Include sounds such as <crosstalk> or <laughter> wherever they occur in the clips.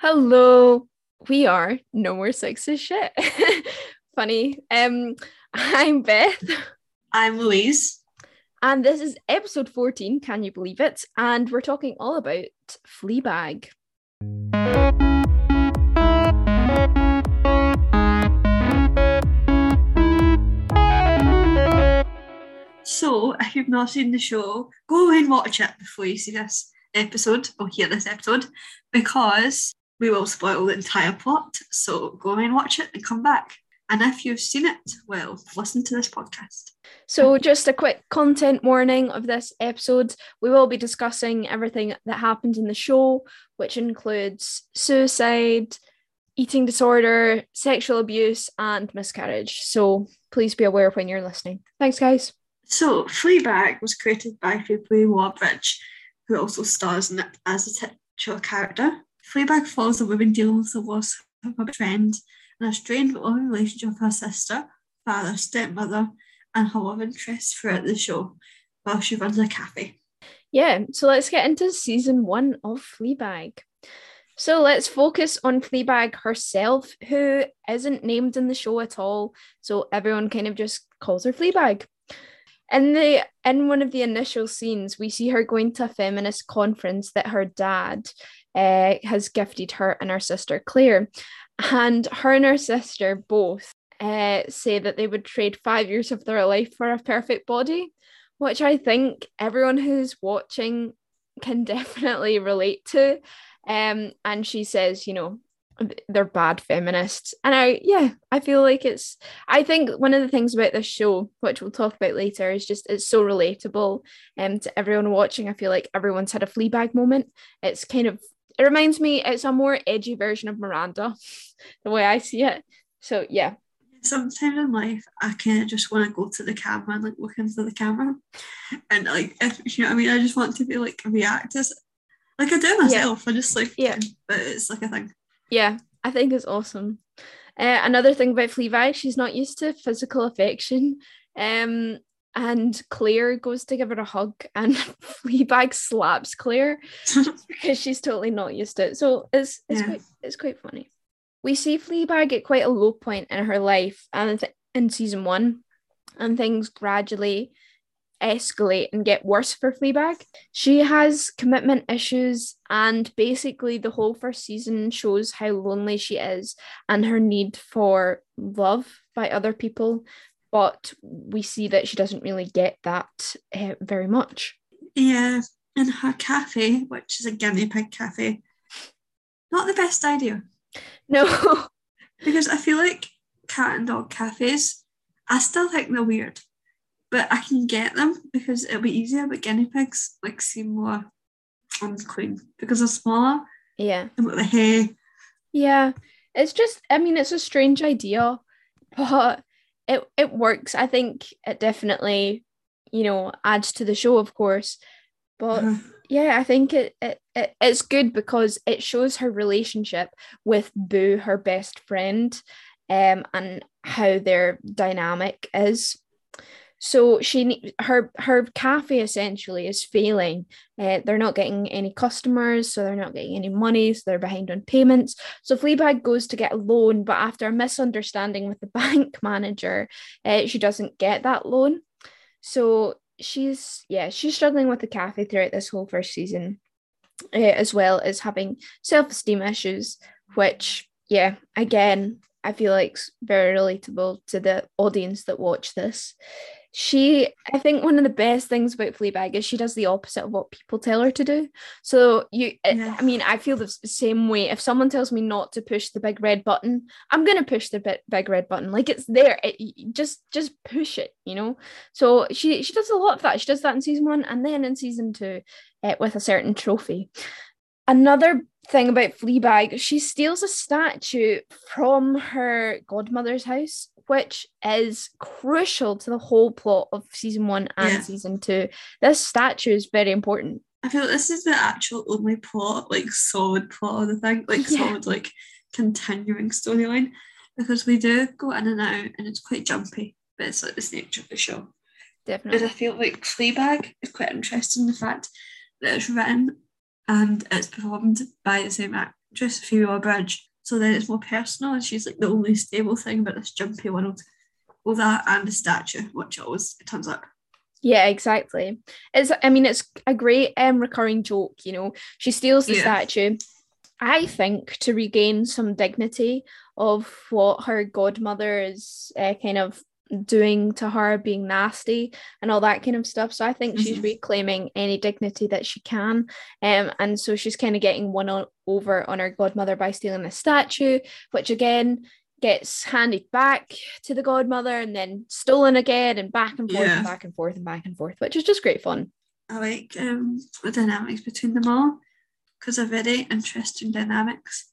Hello. We are No More Sexist Shit. <laughs> Funny. Um, I'm Beth. I'm Louise. And this is episode 14, can you believe it? And we're talking all about Fleabag. So, if you've not seen the show, go and watch it before you see this episode or hear this episode because we will spoil the entire plot. So, go and watch it and come back. And if you've seen it, well, listen to this podcast. So, just a quick content warning of this episode. We will be discussing everything that happened in the show, which includes suicide, eating disorder, sexual abuse, and miscarriage. So, please be aware when you're listening. Thanks, guys. So, Fleabag was created by Phoebe Waller-Bridge, who also stars in it as a titular character. Fleabag follows a woman dealing with the loss of a friend and a strained loving relationship with her sister, father, stepmother, and her love interest throughout the show while she runs a cafe. Yeah, so let's get into season one of Fleabag. So let's focus on Fleabag herself, who isn't named in the show at all. So everyone kind of just calls her Fleabag. In the in one of the initial scenes, we see her going to a feminist conference that her dad uh, has gifted her and her sister Claire, and her and her sister both uh, say that they would trade five years of their life for a perfect body, which I think everyone who's watching can <laughs> definitely relate to. Um, and she says, you know, they're bad feminists. And I, yeah, I feel like it's, I think one of the things about this show, which we'll talk about later, is just it's so relatable um, to everyone watching. I feel like everyone's had a Fleabag moment. It's kind of, it reminds me, it's a more edgy version of Miranda, <laughs> the way I see it. So, yeah. Sometimes in life, I kind of just want to go to the camera and like look into the camera, and like if you know what I mean, I just want to be like react as like I do myself. Yeah. I just like yeah, but it's like a thing. Yeah, I think it's awesome. Uh, another thing about Fleabag, she's not used to physical affection. Um, and Claire goes to give her a hug, and <laughs> Fleabag slaps Claire <laughs> because she's totally not used to it. So it's it's yeah. quite it's quite funny. We see Fleabag at quite a low point in her life, and in season one, and things gradually escalate and get worse for Fleabag. She has commitment issues, and basically, the whole first season shows how lonely she is and her need for love by other people. But we see that she doesn't really get that uh, very much. Yeah, in her cafe, which is a guinea pig cafe, not the best idea. No. <laughs> because I feel like cat and dog cafes, I still think they're weird but I can get them because it'll be easier. But guinea pigs like seem more unclean because they're smaller. Yeah. And with the hair. Yeah. It's just I mean it's a strange idea, but it it works. I think it definitely, you know, adds to the show, of course. But uh-huh. yeah, I think it, it, it it's good because it shows her relationship with Boo, her best friend, um, and how their dynamic is. So she her her cafe essentially is failing. Uh, they're not getting any customers, so they're not getting any money. So they're behind on payments. So Fleabag goes to get a loan, but after a misunderstanding with the <laughs> bank manager, uh, she doesn't get that loan. So she's yeah she's struggling with the cafe throughout this whole first season, uh, as well as having self esteem issues, which yeah again I feel like very relatable to the audience that watch this she i think one of the best things about fleabag is she does the opposite of what people tell her to do. So you yeah. i mean i feel the same way. If someone tells me not to push the big red button i'm going to push the big red button. Like it's there. It, just just push it you know? So she she does a lot of that. She does that in season one and then in season two uh, with a certain trophy. Another thing about Fleabag, she steals a statue from her godmother's house, which is crucial to the whole plot of season one and yeah. season two. This statue is very important. I feel like this is the actual only plot, like solid plot of the thing, like yeah. solid, like continuing storyline, because we do go in and out and it's quite jumpy, but it's like this nature of the show. Definitely. But I feel like Fleabag is quite interesting the fact that it's written and it's performed by the same Dress Phoebe Waller-Bridge. So then it's more personal, and she's like the only stable thing about this jumpy world. Well, that and the statue, which always turns up. Yeah, exactly. It's I mean it's a great um recurring joke, you know. She steals the Yeah. statue, I think, to regain some dignity of what her godmother is uh, kind of doing to her, being nasty and all that kind of stuff. So I think she's Mhm. reclaiming any dignity that she can. Um, and so she's kind of getting one o- over on her godmother by stealing the statue, which again gets handed back to the godmother and then stolen again and back and forth Yeah. and back and forth and back and forth, which is just great fun. I like um, the dynamics between them all because they're very interesting dynamics.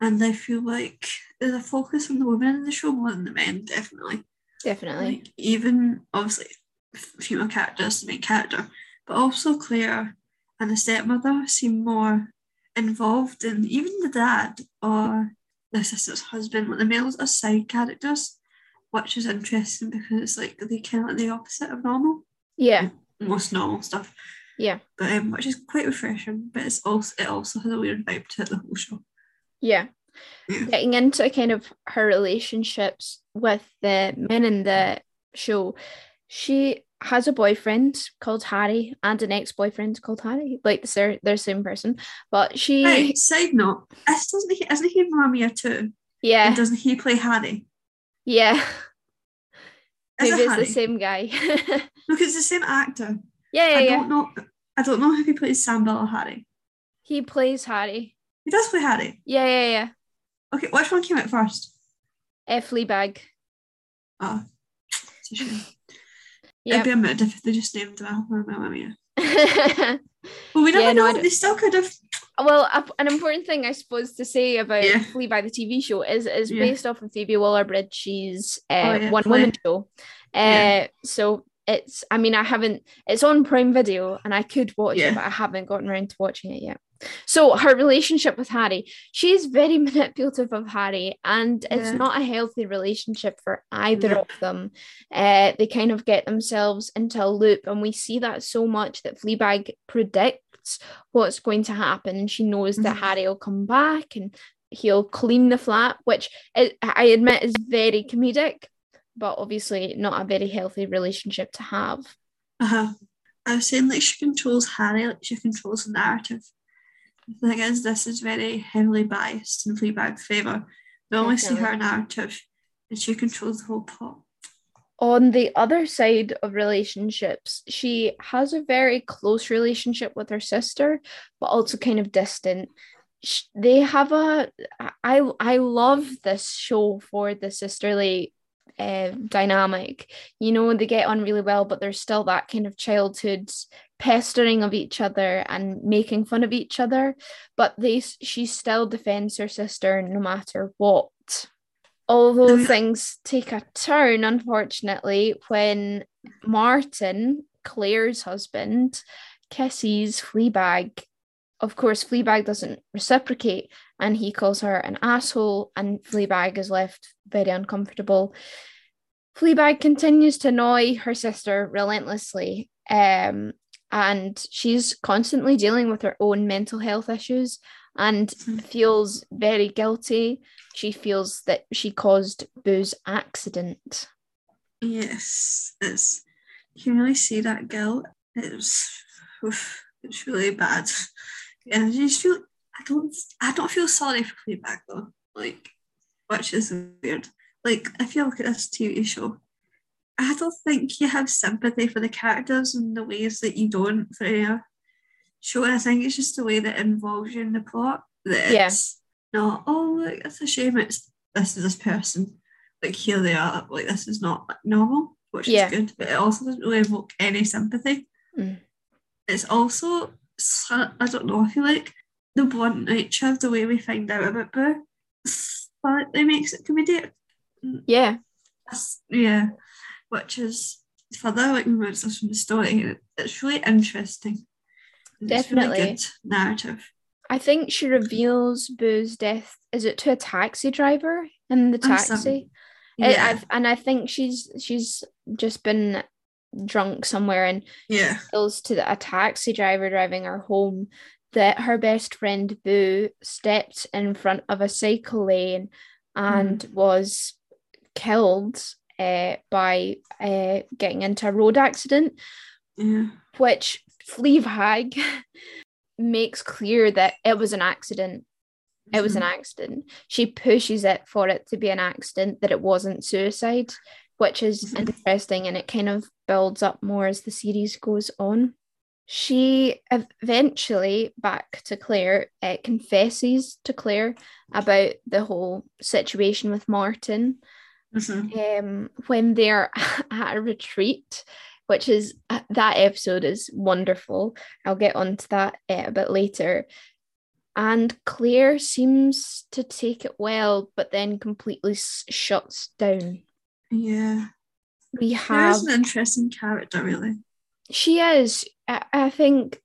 And I feel like there's a focus on the women in the show more than the men, definitely. Definitely. Like even obviously female characters, the main character, but also Claire and the stepmother seem more involved in even the dad or the sister's husband. Like the males are side characters, which is interesting because it's like they kind of like the opposite of normal, Yeah. most normal stuff. Yeah. But um, which is quite refreshing. But it's also it also has a weird vibe to it the whole show. Yeah. <laughs> Getting into kind of her relationships with the men in the show, she has a boyfriend called Harry and an ex-boyfriend called Harry. Like they're they're the same person. But she Right, side note, doesn't he isn't he Mia too? And yeah, doesn't he play Harry? yeah. Is <laughs> Maybe it it's Harry? the same guy. <laughs> Look, it's the same actor. yeah, yeah, I yeah. don't know. I don't know if he plays Sam Bell or Harry. He plays Harry. He does play Harry. Yeah, yeah, yeah. Okay, which one came out first? Uh, Fleabag. Oh. Yeah. <laughs> It'd be a mood if they just named him Mamma Mia. Well, we never Yeah, know. don't- they still could have. Well, a, an important thing I suppose to say about Yeah. Fleabag the TV show is is Yeah. based off of Phoebe Waller-Bridge's uh, Oh, one Flea. woman show. Uh. So it's, I mean, I haven't. It's on Prime Video, and I could watch it, but I haven't gotten around to watching it yet. So her relationship with Harry, she's very <laughs> manipulative of Harry, and it's not a healthy relationship for either No. of them. Uh, they kind of get themselves into a loop, and we see that so much that Fleabag predicts what's going to happen, and she knows that Mhm. Harry will come back and he'll clean the flat, which I I admit is very comedic, but obviously not a very healthy relationship to have. Uh-huh. I was saying like she controls Harry, like she controls the narrative. The thing is, this is very heavily biased in Fleabag's favour. We only see her narrative, and she controls the whole plot. on the other side of relationships, she has a very close relationship with her sister, but also kind of distant. Sh- They have a I I love this show for the sisterly uh, dynamic. You know, they get on really well, but there's still that kind of childhood pestering of each other and making fun of each other. But they she still defends her sister no matter what although Mhm. things take a turn, unfortunately, when Martin, Claire's husband, kisses Fleabag. Of course, Fleabag doesn't reciprocate and he calls her an asshole, and Fleabag is left very uncomfortable. Fleabag continues to annoy her sister relentlessly, um, and she's constantly dealing with her own mental health issues and Mhm. feels very guilty. She feels that she caused Boo's accident. Yes, it's you can really see that guilt. It's oof, it's really bad. And I just feel I don't I don't feel sorry for Fleabag though. Like which is weird. Like if you look at this TV show, I don't think you have sympathy for the characters in the ways that you don't for a show. And I think it's just the way that involves you in the plot. That Yeah. it's not, oh look, it's a shame it's this is this person. Like here they are, like this is not like, normal, which Yeah. is good, but it also doesn't really evoke any sympathy. Mm. It's also I don't know, I feel like the blunt nature of the way we find out about Boo slightly makes it comedic. Yeah, yeah, which is further like removes us from the story. It's really interesting. It's Definitely. narrative. I think she reveals Boo's death. Is it to a taxi driver in the taxi? Yeah, and I think she's she's just been drunk somewhere and yeah, goes to the, a taxi driver driving her home that her best friend Boo stepped in front of a cycle lane and mm. was killed uh, by uh, getting into a road accident, yeah. which Fleabag <laughs> makes clear that it was an accident. It was an mm-hmm. accident. She pushes it for it to be an accident, that it wasn't suicide, which is mm-hmm. interesting and it kind of builds up more as the series goes on. She eventually, back to Claire, uh, confesses to Claire about the whole situation with Martin mm-hmm. um, when they're <laughs> at a retreat, which is uh, that episode is wonderful. I'll get onto that uh, a bit later. And Claire seems to take it well, but then completely s- shuts down. Yeah. We have an interesting character, really. She is. I, think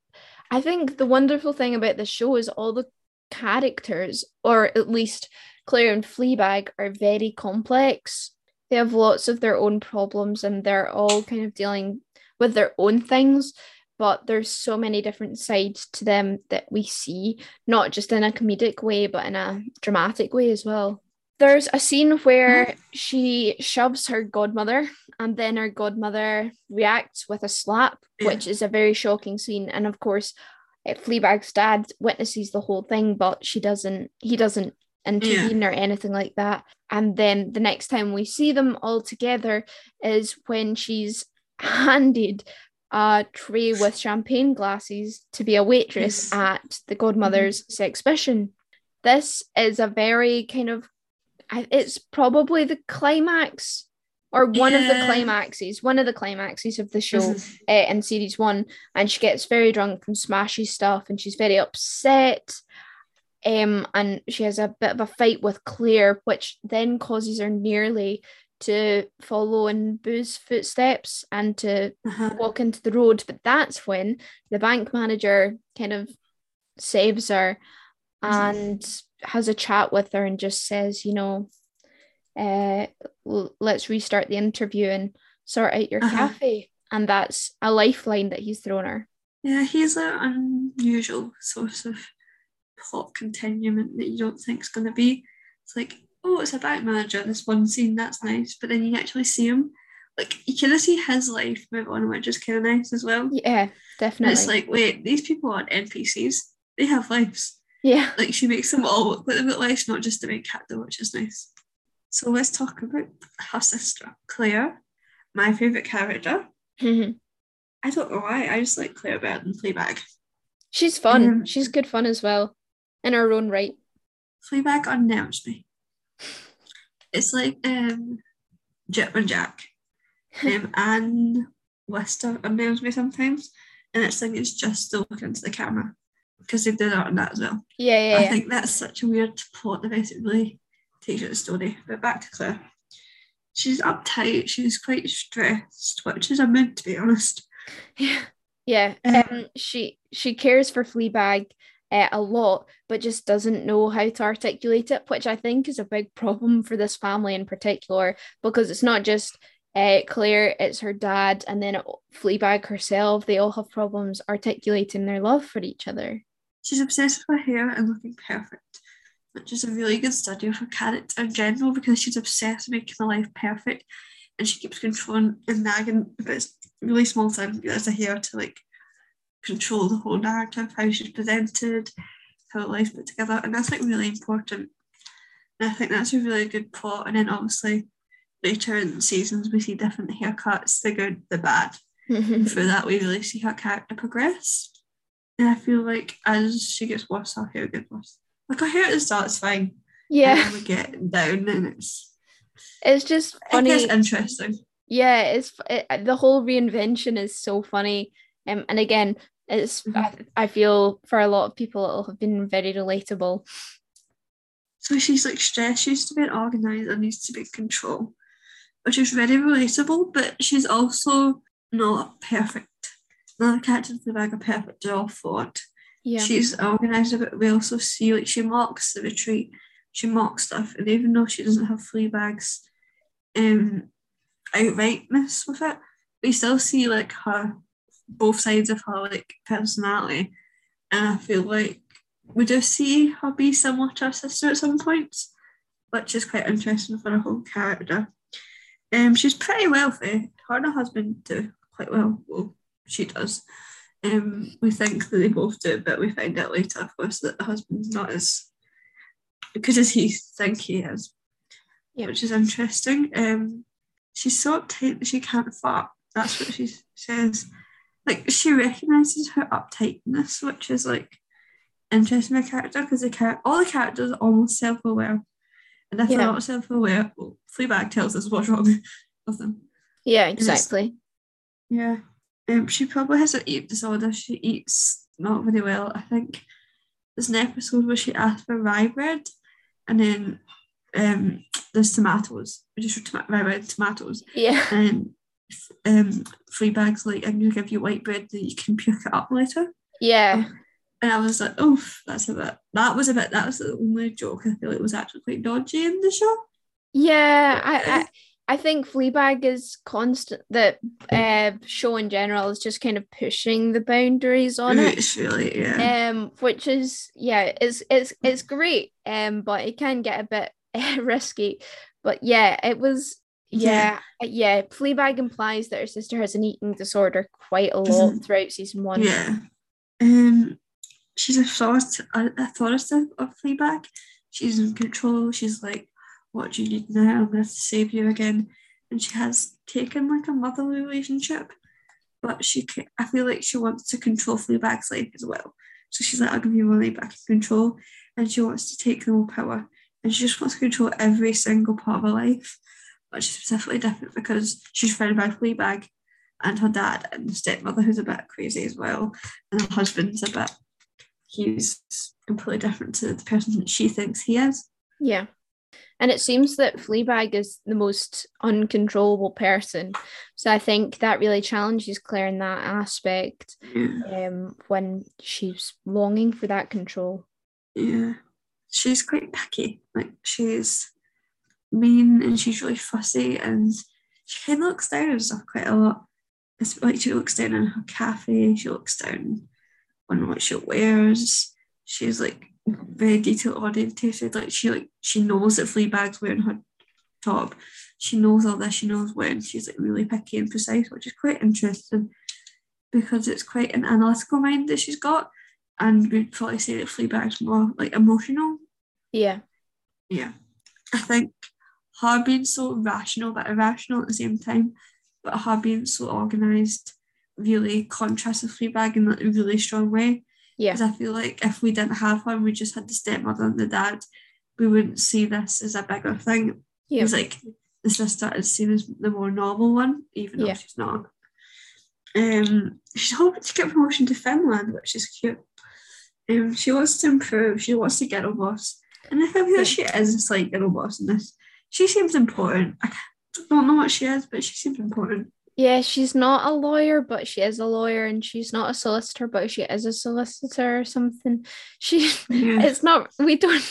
I think the wonderful thing about this show is all the characters, or at least Claire and Fleabag, are very complex. They have lots of their own problems and they're all kind of dealing with their own things. But there's so many different sides to them that we see, not just in a comedic way, but in a dramatic way as well. There's a scene where she shoves her godmother, and then her godmother reacts with a slap, which is a very shocking scene. And of course, eh, Fleabag's dad witnesses the whole thing, but she doesn't. He doesn't intervene yeah. or anything like that. And then the next time we see them all together is when she's <laughs> handed a tray <sighs> with champagne glasses to be a waitress yes. at the godmother's mm-hmm. This is a very kind of it's probably the climax or one yeah. of the climaxes, one of the climaxes of the show uh, in series one. And she gets very drunk and smashes stuff, and she's very upset. Um, and she has a bit of a fight with Claire, which then causes her nearly to follow in Boo's footsteps and to uh-huh. walk into the road. But that's when the bank manager kind of saves her and has a chat with her and just says, you know, uh, let's restart the interview and sort out your uh-huh. cafe. And that's a lifeline that he's thrown her. Yeah, he's an unusual source of plot continuum that you don't think is going to be. It's like, oh, it's a bank manager, this one scene, that's nice. But then you actually see him. Like, you kind of see his life move on, which is kind of nice as well. Yeah, definitely. And it's like, wait, these people aren't NPCs. They have lives. Yeah. Like she makes them all look like they've got life, not just the main character, which is nice. So let's talk about her sister, Claire, my favourite character. Mm-hmm. I don't know why, I just like Claire better than Fleabag. She's fun. Um, She's good fun as well, in her own right. Fleabag unnerves me. It's like um, Jet and Jack. <laughs> Um, and Lister unnerves me sometimes. And it's like it's just to look into the camera because they did that on that as well. Yeah, yeah. I yeah. think that's such a weird plot device. It really takes out the story. But back to Claire. She's uptight. She's quite stressed, which is a mood to be honest. Yeah, yeah. Um, um she she cares for Fleabag uh, a lot, but just doesn't know how to articulate it, which I think is a big problem for this family in particular because it's not just uh, Claire, it's her dad, and then Fleabag herself. They all have problems articulating their love for each other. She's obsessed with her hair and looking perfect, which is a really good study of her character in general because she's obsessed with making her life perfect and she keeps controlling and nagging about really small thing as a hair to like control the whole narrative, how she's presented, how life's put together, and that's like really important. And I think that's a really good plot. And then obviously later in the seasons we see different haircuts, the good, the bad. <laughs> through that we really see her character progress. And I feel like as she gets worse, her hair gets worse. Like her hair at the start is fine. Yeah. We get down and it's it's just funny. It's interesting. Yeah, it's it, the whole reinvention is so funny. Um, and again, it's mm-hmm. I, I feel for a lot of people it'll have been very relatable. So she's like stressed, she used to be organized and needs to be in control, which is very relatable, but she's also not perfect the characters in the bag are perfect to all thought. Yeah. She's organised a bit. We also see like she mocks the retreat, she mocks stuff, and even though she doesn't have Fleabag's, um outrightness with it, we still see like her both sides of her like personality. and I feel like we do see her be similar to her sister at some points, which is quite interesting for a whole character. Um, she's pretty wealthy. Her and her husband do quite well. Well, she does. Um, we think that they both do, but we find out later, of course, that the husband's not as good as he think he is, Yeah. which is interesting. Um, she's so uptight that she can't fart. That's what she says. Like she recognizes her uptightness, which is like interesting in a character because the char- all the characters are almost self-aware, and if they're not self-aware, well, Fleabag tells us what's wrong <laughs> with them. Yeah, exactly. Yeah. Um, she probably has an eating disorder. She eats not very well. I think there's an episode where she asked for rye bread and then um there's tomatoes. Just toma- rye bread, tomatoes. Yeah. <laughs> And um bags. like, I'm gonna give you white bread that you can pick it up later. Yeah. And I was like, oh, that's a bit that was a bit that was the only joke I feel like was actually quite dodgy in the show. Yeah. I, I I think Fleabag is constant that uh show in general is just kind of pushing the boundaries on it. It's really yeah. Um, which is yeah, it's it's it's great. Um, but it can get a bit <laughs> risky. But yeah, it was yeah, yeah. Fleabag implies that her sister has an eating disorder quite a lot Mhm. throughout season one. Yeah. Um, she's a authority, a authority of Fleabag. She's in control. She's like, "What do you need now? I'm going to save you again." And she has taken like a motherly relationship, but she, ca- I feel like she wants to control Fleabag's life as well. So she's like, "I'll give you money back in control," and she wants to take the more power, and she just wants to control every single part of her life. But she's specifically different because she's surrounded by Fleabag and her dad and stepmother who's a bit crazy as well and her husband's a bit he's completely different to the person that she thinks he is Yeah. And it seems that Fleabag is the most uncontrollable person. So I think that really challenges Claire in that aspect yeah. um, when she's longing for that control. yeah. She's quite picky. Like she's mean and she's really fussy and she kind of looks down on stuff quite a lot. It's like she looks down on her cafe she looks down on what she wears. She's like very detail orientated like she like she knows that Fleabag's wearing her top. She knows all this. She knows when. She's like really picky and precise which is quite interesting because it's quite an analytical mind that she's got. And we'd probably say that Fleabag's more like emotional. Yeah. yeah. I think her being so rational but irrational at the same time but her being so organised really contrasts with Fleabag in a really strong way Yeah. because I feel like if we didn't have one, we just had the stepmother and the dad, we wouldn't see this as a bigger thing. Yeah. It's like the sister is seen as the more normal one, even though Yeah. she's not. Um, she's hoping to get promotion to Finland, which is cute. Um, she wants to improve. She wants to get a boss, and I feel Yeah. like she is a slight girl boss in this. She seems important. I don't know what she is, but she seems important. Yeah, she's not a lawyer, but she is a lawyer, and she's not a solicitor, but she is a solicitor or something. <laughs> She, Yeah. it's not. We don't.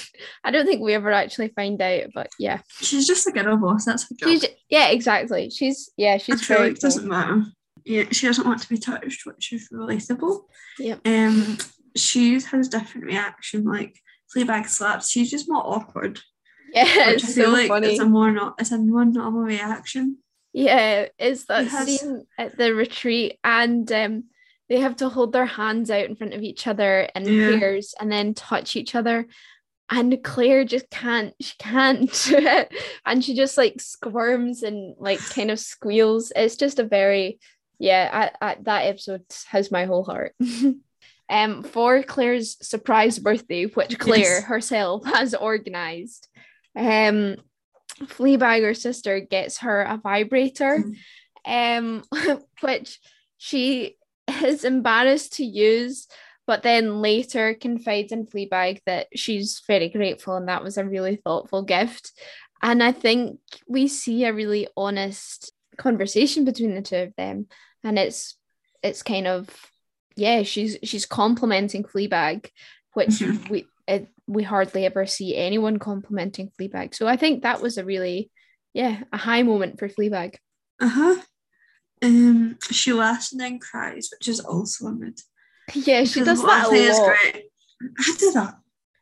I don't think we ever actually find out, but yeah, She's just a girl boss. That's her job. she's yeah, exactly. She's yeah, I she's feel like it doesn't matter. Yeah, she doesn't want to be touched, which is relatable. Yep. Um, she has different reaction. Like Fleabag slaps, she's just more awkward. Yeah, which it's I feel so like funny. it's a more not it's a more normal reaction. Yeah, it's that scene at the retreat, and um, they have to hold their hands out in front of each other in Yeah. pairs and then touch each other. And Claire just can't, she can't do <laughs> it. And she just like squirms and like kind of squeals. It's just a very, yeah, I, I, that episode has my whole heart. <laughs> um, for Claire's surprise birthday, which Claire Yes. herself <laughs> has organized, um, Fleabag, her sister, gets her a vibrator, um, <laughs> which she is embarrassed to use, but then later confides in Fleabag that she's very grateful and that was a really thoughtful gift. And I think we see a really honest conversation between the two of them, and it's it's kind of yeah, she's she's complimenting Fleabag, which Mhm. we it, we hardly ever see anyone complimenting Fleabag. So I think that was a really yeah a high moment for Fleabag. Uh huh. Um, she laughs and then cries, which is also a mood. Yeah, she does that a lot. great. I do that.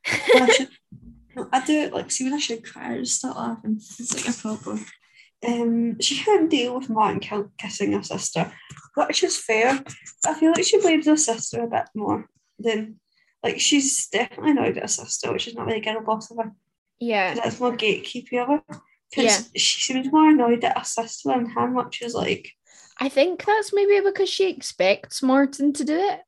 I, should, <laughs> I do it like see when I should cry, I just start laughing. It's like a problem. Um, she can't deal with Martin kill- kissing her sister, which is fair. I feel like she blames her sister a bit more than like she's definitely annoyed at her sister, which is not really girl boss of her. Yeah. That's more gatekeeping of her. Yeah. Because she seems more annoyed at her sister than him, which is like I think that's maybe because she expects Martin to do it.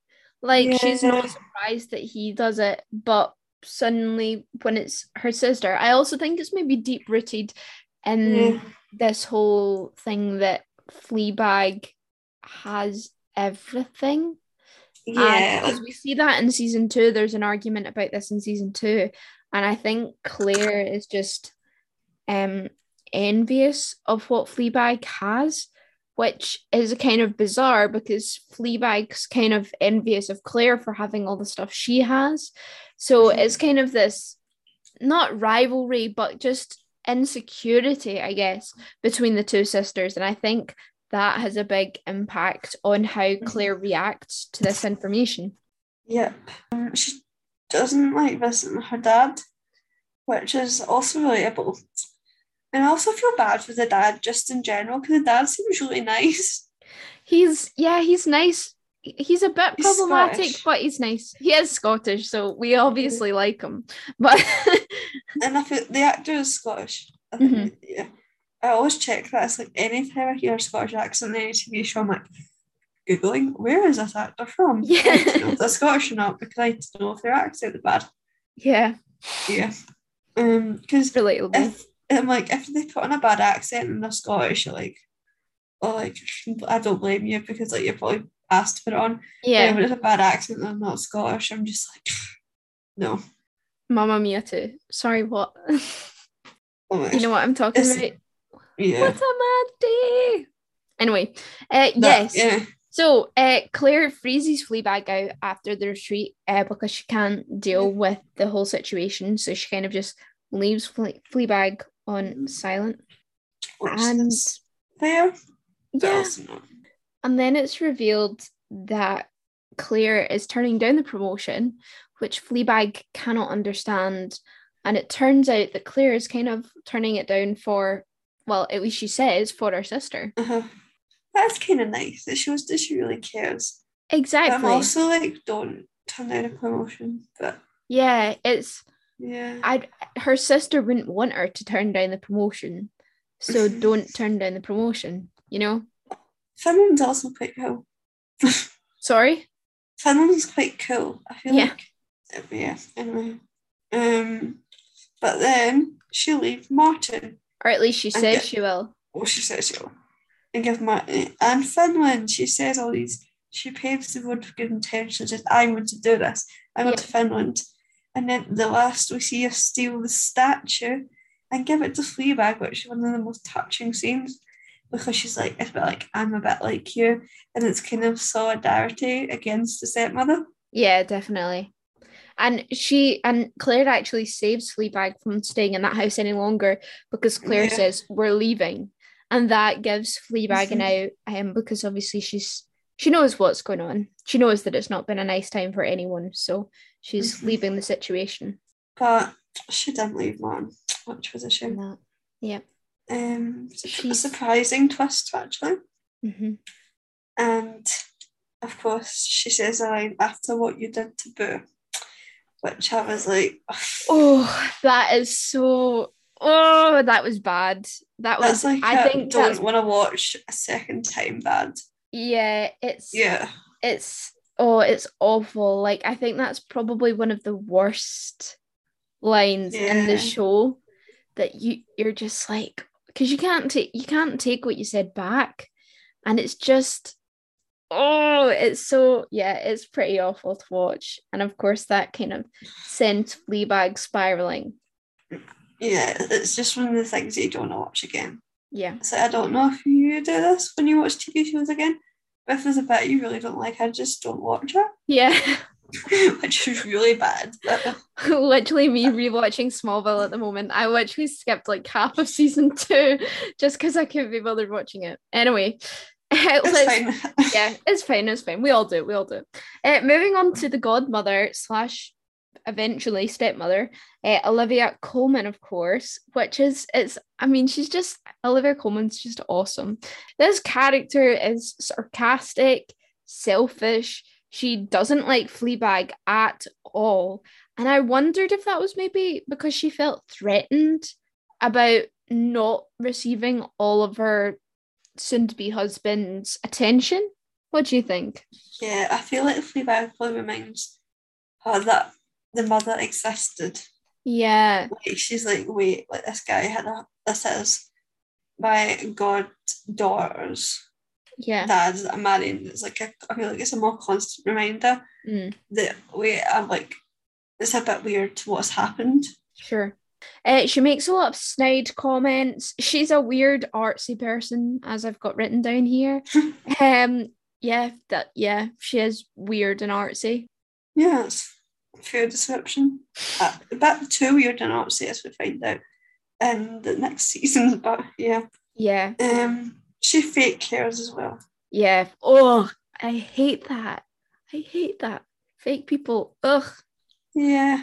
Like she's not surprised that he does it, but suddenly when it's her sister, I also think it's maybe deep rooted in yeah, this whole thing that Fleabag has everything. Yeah, because we see that in season two. There's an argument about this in season two, and I think Claire is just um envious of what Fleabag has, which is kind of bizarre because Fleabag's kind of envious of Claire for having all the stuff she has. So Mhm. it's kind of this not rivalry, but just insecurity, I guess, between the two sisters. And I think that has a big impact on how mm-hmm. Claire reacts to this information. Yep. Um, she doesn't like visiting her dad, which is also relatable. And I also feel bad for the dad just in general because the dad seems really nice. He's yeah, he's nice. He's a bit He's problematic, Scottish. but he's nice. He is Scottish, so we obviously mm-hmm. like him. But And I feel the actor is Scottish. I think, mm-hmm. Yeah. I always check that. It's like anytime I hear a Scottish accent in any TV show, I'm like, Googling, where is this actor from? <laughs> Yeah. I to know if they're Scottish or not because I to know if their accent is bad. yeah, Yeah. Um, because relatable. if I'm like if they put on a bad accent and they're Scottish, you're like, oh, like I don't blame you because like you're probably asked to put it on. Yeah. But if it's a bad accent and not Scottish, I'm just like, <sighs> no. Mamma Mia too. Sorry, what? Oh you know what I'm talking It's- about? Yeah. What a mad day. Anyway, uh, That- yes. Yeah. So uh, Claire freezes Fleabag out after the retreat uh, because she can't deal with the whole situation. So she kind of just leaves Fle- Fleabag on silent. Which And there. yeah, and then it's revealed that Claire is turning down the promotion, which Fleabag cannot understand. And it turns out that Claire is kind of turning it down for, well, at least she says, for her sister. Uh-huh. That's kind of nice. It shows that she really cares. But I'm Exactly. also like, don't turn down a promotion. But yeah, it's yeah. I her sister wouldn't want her to turn down the promotion. So <laughs> don't turn down the promotion, you know? Finland's also quite cool. <laughs> Sorry? Finland's quite cool. I feel Yeah. like yeah. Anyway, um, but then she'll leave Martin. Or at least she says get- she will. Oh, she says she'll and give Martin and Finland. She says all these. She paves the road for good intentions. Just I want to do this. I want Yeah. to Finland, and then the last we see her steal the statue and give it to Fleabag, which is one of the most touching scenes because she's like, it's a bit like I'm a bit like you, and it's kind of solidarity against the stepmother. Yeah, definitely. And she and Claire actually saves Fleabag from staying in that house any longer because Claire Yeah. says we're leaving, and that gives Fleabag an Mhm. out. Um, because obviously she's she knows what's going on. She knows that it's not been a nice time for anyone, so she's Mhm. leaving the situation. But she didn't leave Martin, which was a shame. that, yeah. Um, a surprising twist actually. hmm And of course, she says a line after what you did to Boo, which I was like, Oh, that is so. Oh, that was bad. That was. like I I think don't want to watch a second time bad. Yeah, it's. Yeah, It's. Oh, it's awful. Like I think that's probably one of the worst lines in the show. That you you're just like because you can't take you can't take what you said back, and it's just. Oh, it's so yeah, it's pretty awful to watch, and of course that kind of sent Fleabag spiraling. yeah, it's just one of the things that you don't want to watch again. Yeah. So I don't know if you do this when you watch TV shows again, but if there's a bit you really don't like, I just don't watch it. <laughs> Yeah. which is really bad. <laughs> Literally me rewatching Smallville at the moment. I literally skipped like half of season two just because I couldn't be bothered watching it. Anyway, <laughs> It's fine. <laughs> yeah, it's fine. It's fine. We all do. We all do. Uh, moving on to the godmother slash eventually stepmother, uh, Olivia Colman, of course, which is it's. I mean, she's just Olivia Colman's just awesome. This character is sarcastic, selfish. She doesn't like Fleabag at all, and I wondered if that was maybe because she felt threatened about not receiving all of her soon-to-be husband's attention. What do you think? Yeah, I feel like Fleabag probably reminds her that the mother existed. Yeah. Like she's like, wait, like this guy had a this is my goddaughter's Yeah. dad that I'm marrying. It's like a, I feel like it's a more constant reminder Mm, that wait, I'm like it's a bit weird to what's happened. sure. Uh, she makes a lot of snide comments. She's a weird artsy person, as I've got written down here. <laughs> um, yeah, that yeah, she is weird and artsy. Yeah, it's a fair description. Uh, a bit too weird and artsy as we find out in the next <laughs> season, but yeah. Yeah, Um she fake cares as well. yeah. Oh, I hate that. I hate that. Fake people. Ugh, Yeah.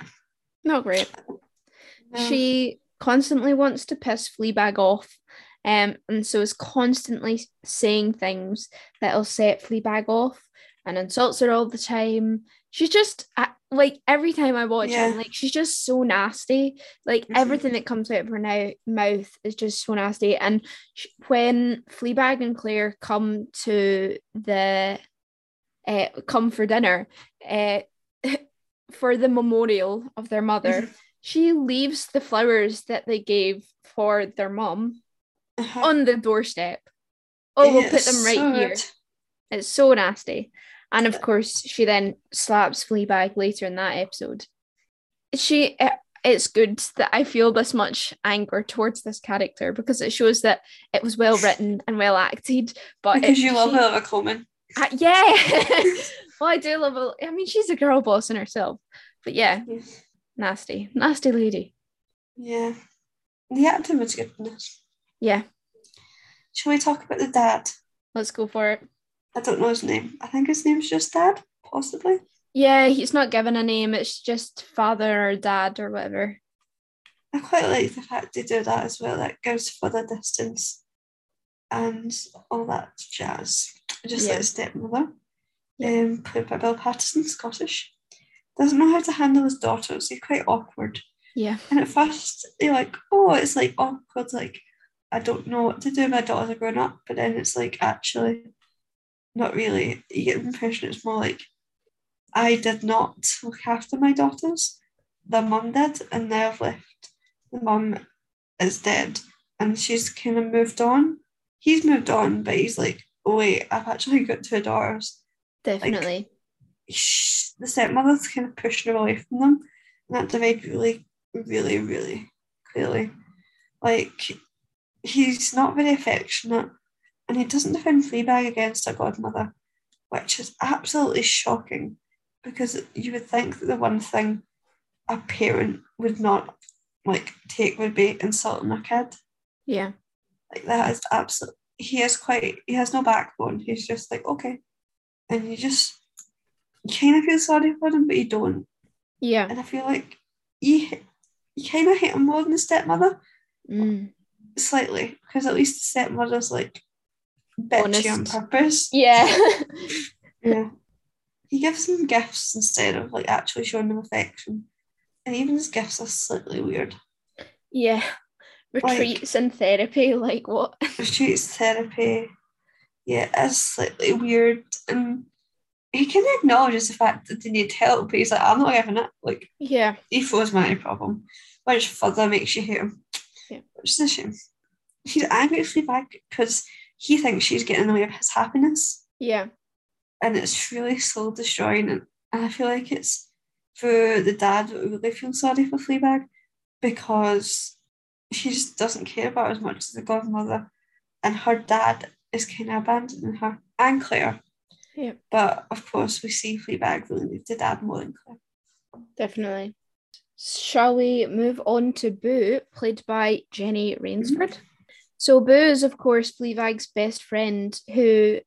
not great. No. She constantly wants to piss Fleabag off, um, and so is constantly saying things that'll set Fleabag off and insults her all the time. She's just like every time I watch Yeah. it, I'm like she's just so nasty. Like Mhm. everything that comes out of her now mouth is just so nasty. And sh- when Fleabag and Claire come to the uh, come for dinner, uh, <laughs> for the memorial of their mother Mhm. She leaves the flowers that they gave for their mom Uh-huh. on the doorstep. Oh, we'll put them right so here. good. It's so nasty. And of course, she then slaps Fleabag later in that episode. She, it- it's good that I feel this much anger towards this character because it shows that it was well written <laughs> and well acted. But Because it- you love she- Olivia Colman. uh, yeah. <laughs> well, I do love. I mean, she's a girl boss in herself. But yeah, nasty, nasty lady. Yeah. The acting was good in this. Yeah, Shall we talk about the dad? let's go for it. I don't know his name. I think his name's just Dad, possibly. Yeah, he's not given a name. It's just father or dad or whatever. I quite like the fact they do that as well. That goes for the distance and all that jazz. Just Yeah. like the stepmother, Yeah. um, played by Bill Paterson, Scottish. Doesn't know how to handle his daughters. He's quite awkward. Yeah, And at first, you're like, oh, it's like awkward. Like, I don't know what to do. My daughters are growing up. But then it's like, actually, not really. You get the impression it's more like, I did not look after my daughters. The mum did. And now I've left. The mum is dead. And she's kind of moved on. He's moved on, but he's like, oh, wait, I've actually got two daughters definitely. sh- the stepmother's kind of pushing her away from them. And that divide really, really, really clearly. Like, he's not very affectionate and he doesn't defend Fleabag against her godmother, which is absolutely shocking because you would think that the one thing a parent would not like take would be insulting a kid. yeah, Like that is absolute. He is quite. He has no backbone. He's just like okay, and you just kind of feel sorry for him, but you don't. yeah. And I feel like you you kind of hate him more than the stepmother, Mm. slightly, because at least the stepmother's like bitchy on purpose. Yeah. <laughs> Yeah. He gives them gifts instead of like actually showing them affection, and even his gifts are slightly weird. yeah. Retreats and therapy, <laughs> like what? retreats therapy. Yeah, it's slightly weird. And he kind of acknowledges the fact that they need help, but he's like, I'm not having it. Like, Yeah, he throws my problem, which further makes you hate him. Yeah. Which is a shame. He's angry at Fleabag because he thinks she's getting in the way of his happiness. yeah, And it's really soul destroying. And, and I feel like it's for the dad that really feels sorry for Fleabag because she just doesn't care about as much as the godmother. And her dad is kind of abandoning her and Claire. Yeah. But of course, we see Fleabag really need the dad more than Claire. definitely. Shall we move on to Boo, played by Jenny Rainsford? So Boo is, of course, Fleabag's best friend who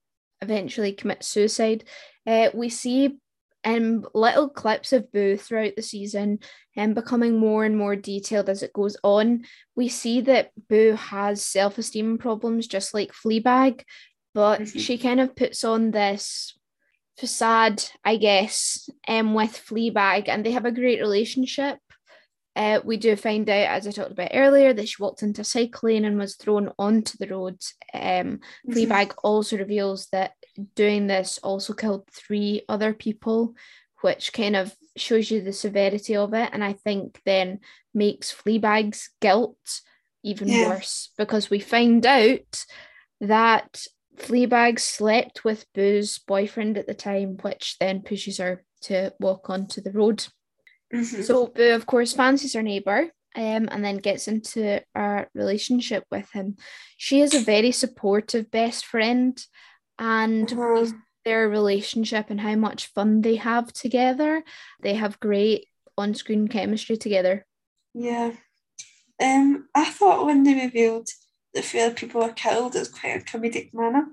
eventually commits suicide. Uh, we see um, little clips of Boo throughout the season and um, becoming more and more detailed as it goes on. We see that Boo has self esteem problems just like Fleabag, but mm-hmm. she kind of puts on this facade, I guess, um, with Fleabag, and they have a great relationship. Uh, we do find out, as I talked about earlier, that she walked into cycling and was thrown onto the road. Um, mm-hmm. Fleabag also reveals that doing this also killed three other people, which kind of shows you the severity of it. And I think then makes Fleabag's guilt even yeah. worse because we find out that Fleabag slept with Boo's boyfriend at the time, which then pushes her to walk onto the road. Mm-hmm. So Boo, of course, fancies her neighbour um, and then gets into a relationship with him. She is a very supportive best friend, and uh-huh. their relationship and how much fun they have together. They have great on screen chemistry together. Yeah. Um, I thought when they revealed that few people were killed, it was quite a comedic manner.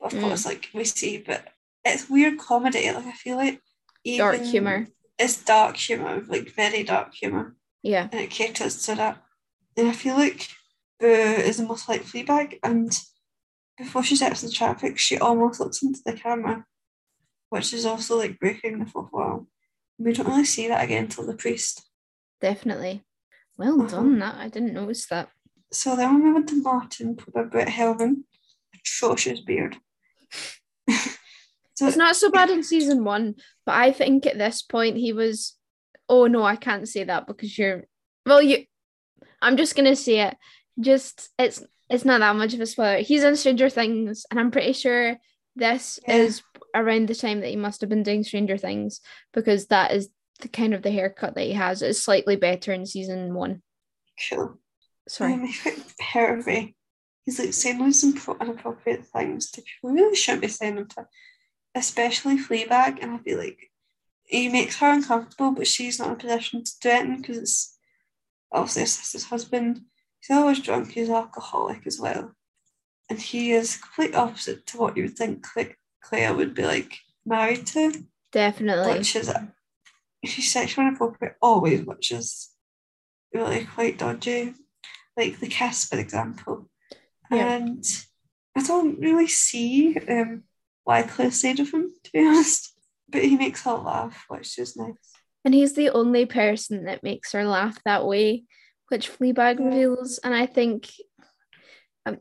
Of mm. course, like we see, but it's weird comedy. Like I feel like even, dark humor it's dark humor, like very dark humor. Yeah. And it caters to that. And I feel like Boo is almost like Fleabag, and before she steps in traffic, she almost looks into the camera, which is also like breaking the fourth wall. We don't really see that again until the priest. Definitely. Well uh-huh. done, that. I didn't notice that. So then we move on to Martin, put by Brett Gelman. Atrocious beard. <laughs> So it's not so bad in season one, but I think at this point he was. Oh no, I can't say that because you're. Well, you. I'm just gonna say it. Just it's it's not that much of a spoiler. He's in Stranger Things, and I'm pretty sure this yeah. is around the time that he must have been doing Stranger Things because that is the kind of the haircut that he has. It's slightly better in season one. Sure. Sorry. Um, <laughs> Harvey. He's like saying some inappropriate things to people. We really shouldn't be saying them to especially Fleabag, and I feel like he makes her uncomfortable, but she's not in a position to do it because it's obviously his sister's husband. He's always drunk, he's alcoholic as well. And he is complete opposite to what you would think Claire would be like married to. Definitely. Which is she's sexually inappropriate always, which is really quite dodgy. Like the kiss, for example. Yeah. And I don't really see um, why Claire stayed with him, to be <laughs> honest. But he makes her laugh, which is nice. And he's the only person that makes her laugh that way, which Fleabag yeah. reveals. And I think um,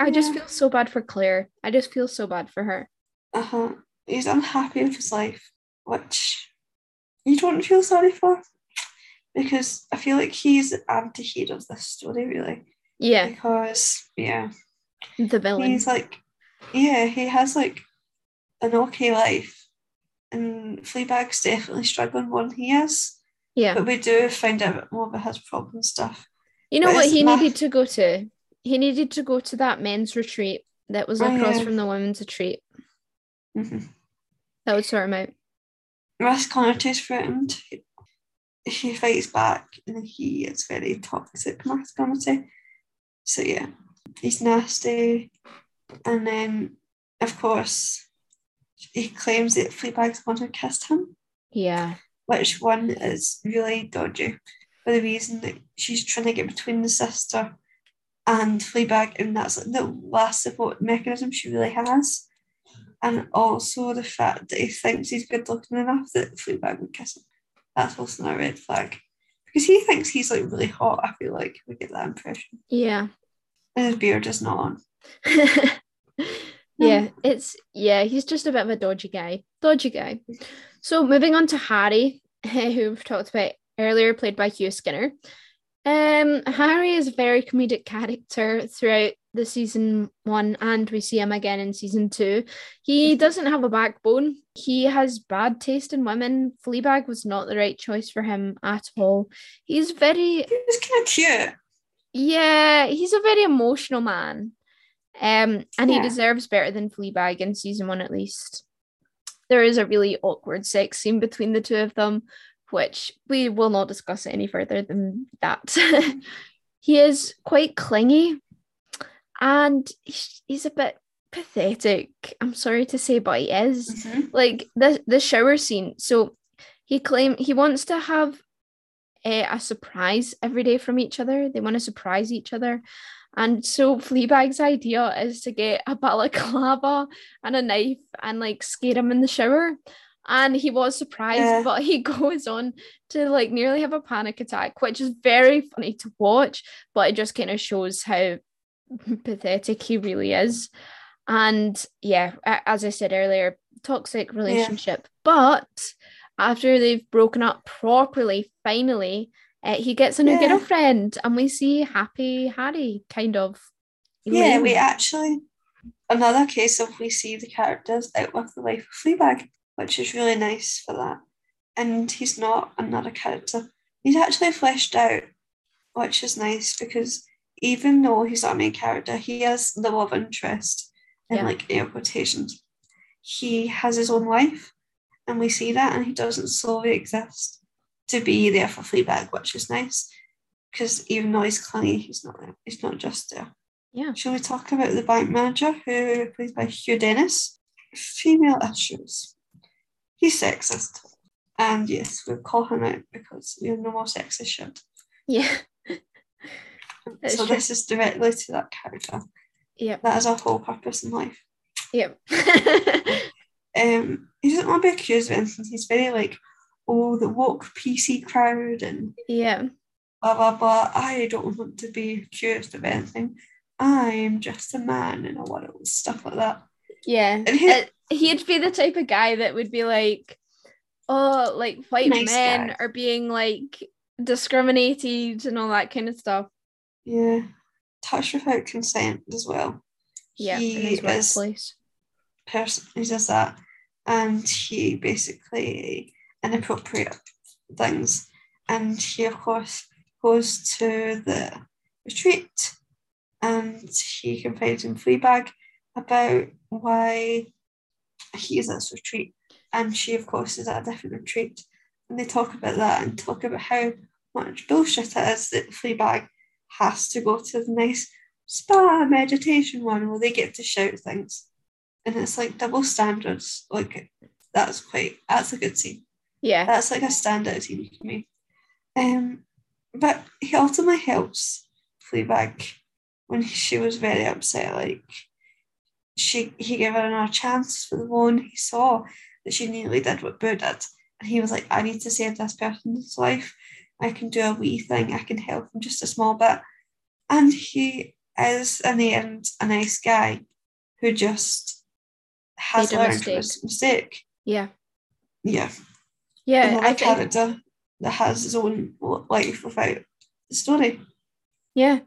I just feel so bad for Claire. I just feel so bad for her. Uh huh. He's unhappy with his life, which you don't feel sorry for because I feel like he's the anti-hero of this story, really. Yeah. Because yeah, the villain. He's like, yeah, he has like an okay life. And Fleabag's definitely struggling one he is. Yeah. But we do find out more about his problem stuff. You know but what he needed to go to? He needed to go to that men's retreat that was oh, across yeah. from the women's retreat. Mm-hmm. That would sort him out. Masculinity's threatened. He, he fights back and he is very toxic masculinity. So yeah, he's nasty. And then of course he claims that Fleabag's mother kissed him. Yeah. Which one is really dodgy for the reason that she's trying to get between the sister and Fleabag, and that's like the last support mechanism she really has. And also the fact that he thinks he's good looking enough that Fleabag would kiss him. That's also a red flag. Because he thinks he's like really hot, I feel like we get that impression. Yeah. And his beard is not on. <laughs> yeah, it's yeah, he's just a bit of a dodgy guy. Dodgy guy. So moving on to Harry, <laughs> who we've talked about earlier, played by Hugh Skinner. Um, Harry is a very comedic character throughout the season one, and we see him again in season two. He doesn't have a backbone. He has bad taste in women. Fleabag was not the right choice for him at all. He's very. He's kind of cute. Yeah, he's a very emotional man. Um, and yeah. he deserves better than Fleabag in season one, at least. There is a really awkward sex scene between the two of them, which we will not discuss any further than that. <laughs> he is quite clingy, and he's, a bit pathetic. I'm sorry to say, but he is. Mhm. Like the the shower scene. So he claim he wants to have a, a surprise every day from each other. They want to surprise each other. And so Fleabag's idea is to get a balaclava and a knife and like scare him in the shower. And he was surprised, Yeah. but he <laughs> goes on to like nearly have a panic attack, which is very funny to watch, but it just kind of shows how <laughs> pathetic he really is. And yeah, as I said earlier, toxic relationship. But after they've broken up properly, finally, uh, he gets a new Yeah. girlfriend, and we see happy Harry kind of. Yeah, we actually another case of we see the characters outlive the life of Fleabag, which is really nice for that. And he's not another character. He's actually fleshed out, which is nice because even though he's our main character, he has the love interest in Yeah. like air quotations. He has his own life, and we see that, and he doesn't solely exist to be there for Fleabag, which is nice. Because even though he's clingy, he's not there. He's not just there. Yeah. Shall we talk about the bank manager who plays by Hugh Dennis? Female issues. He's sexist. And yes, we'll call him out because we have no more sexist shit. Yeah. That's <laughs> so true. this is directly to that character. Yep. That is our whole purpose in life. Yep. <laughs> Um, he doesn't want to be accused of anything. He's very like, oh, the woke PC crowd and yeah. blah blah blah. I don't want to be accused of anything. I'm just a man in a world, stuff like that. Yeah. And he- Uh, he'd be the type of guy that would be like, oh, like white Nice men guy. are being like discriminated and all that kind of stuff. Yeah. Touch without consent as well. Yeah. He in his is workplace. person he does that and he basically inappropriate things and he of course goes to the retreat and he confides in Fleabag about why he is at this retreat and she of course is at a different retreat and they talk about that and talk about how much bullshit it is that Fleabag has to go to the nice spa meditation one where they get to shout things and it's like double standards. Like that's quite that's a good scene. Yeah. That's like a standout scene for me. Um, but he ultimately helps Fleabag when she was very upset. Like she he gave her another chance for the one He saw that she nearly did what Boo did, and he was like, "I need to save this person's life. I can do a wee thing. I can help him just a small bit." And he is in the end a nice guy who just has Made a learned from his mistake. Yeah. Yeah, Yeah. another I think, character that has his own life without the story. yeah.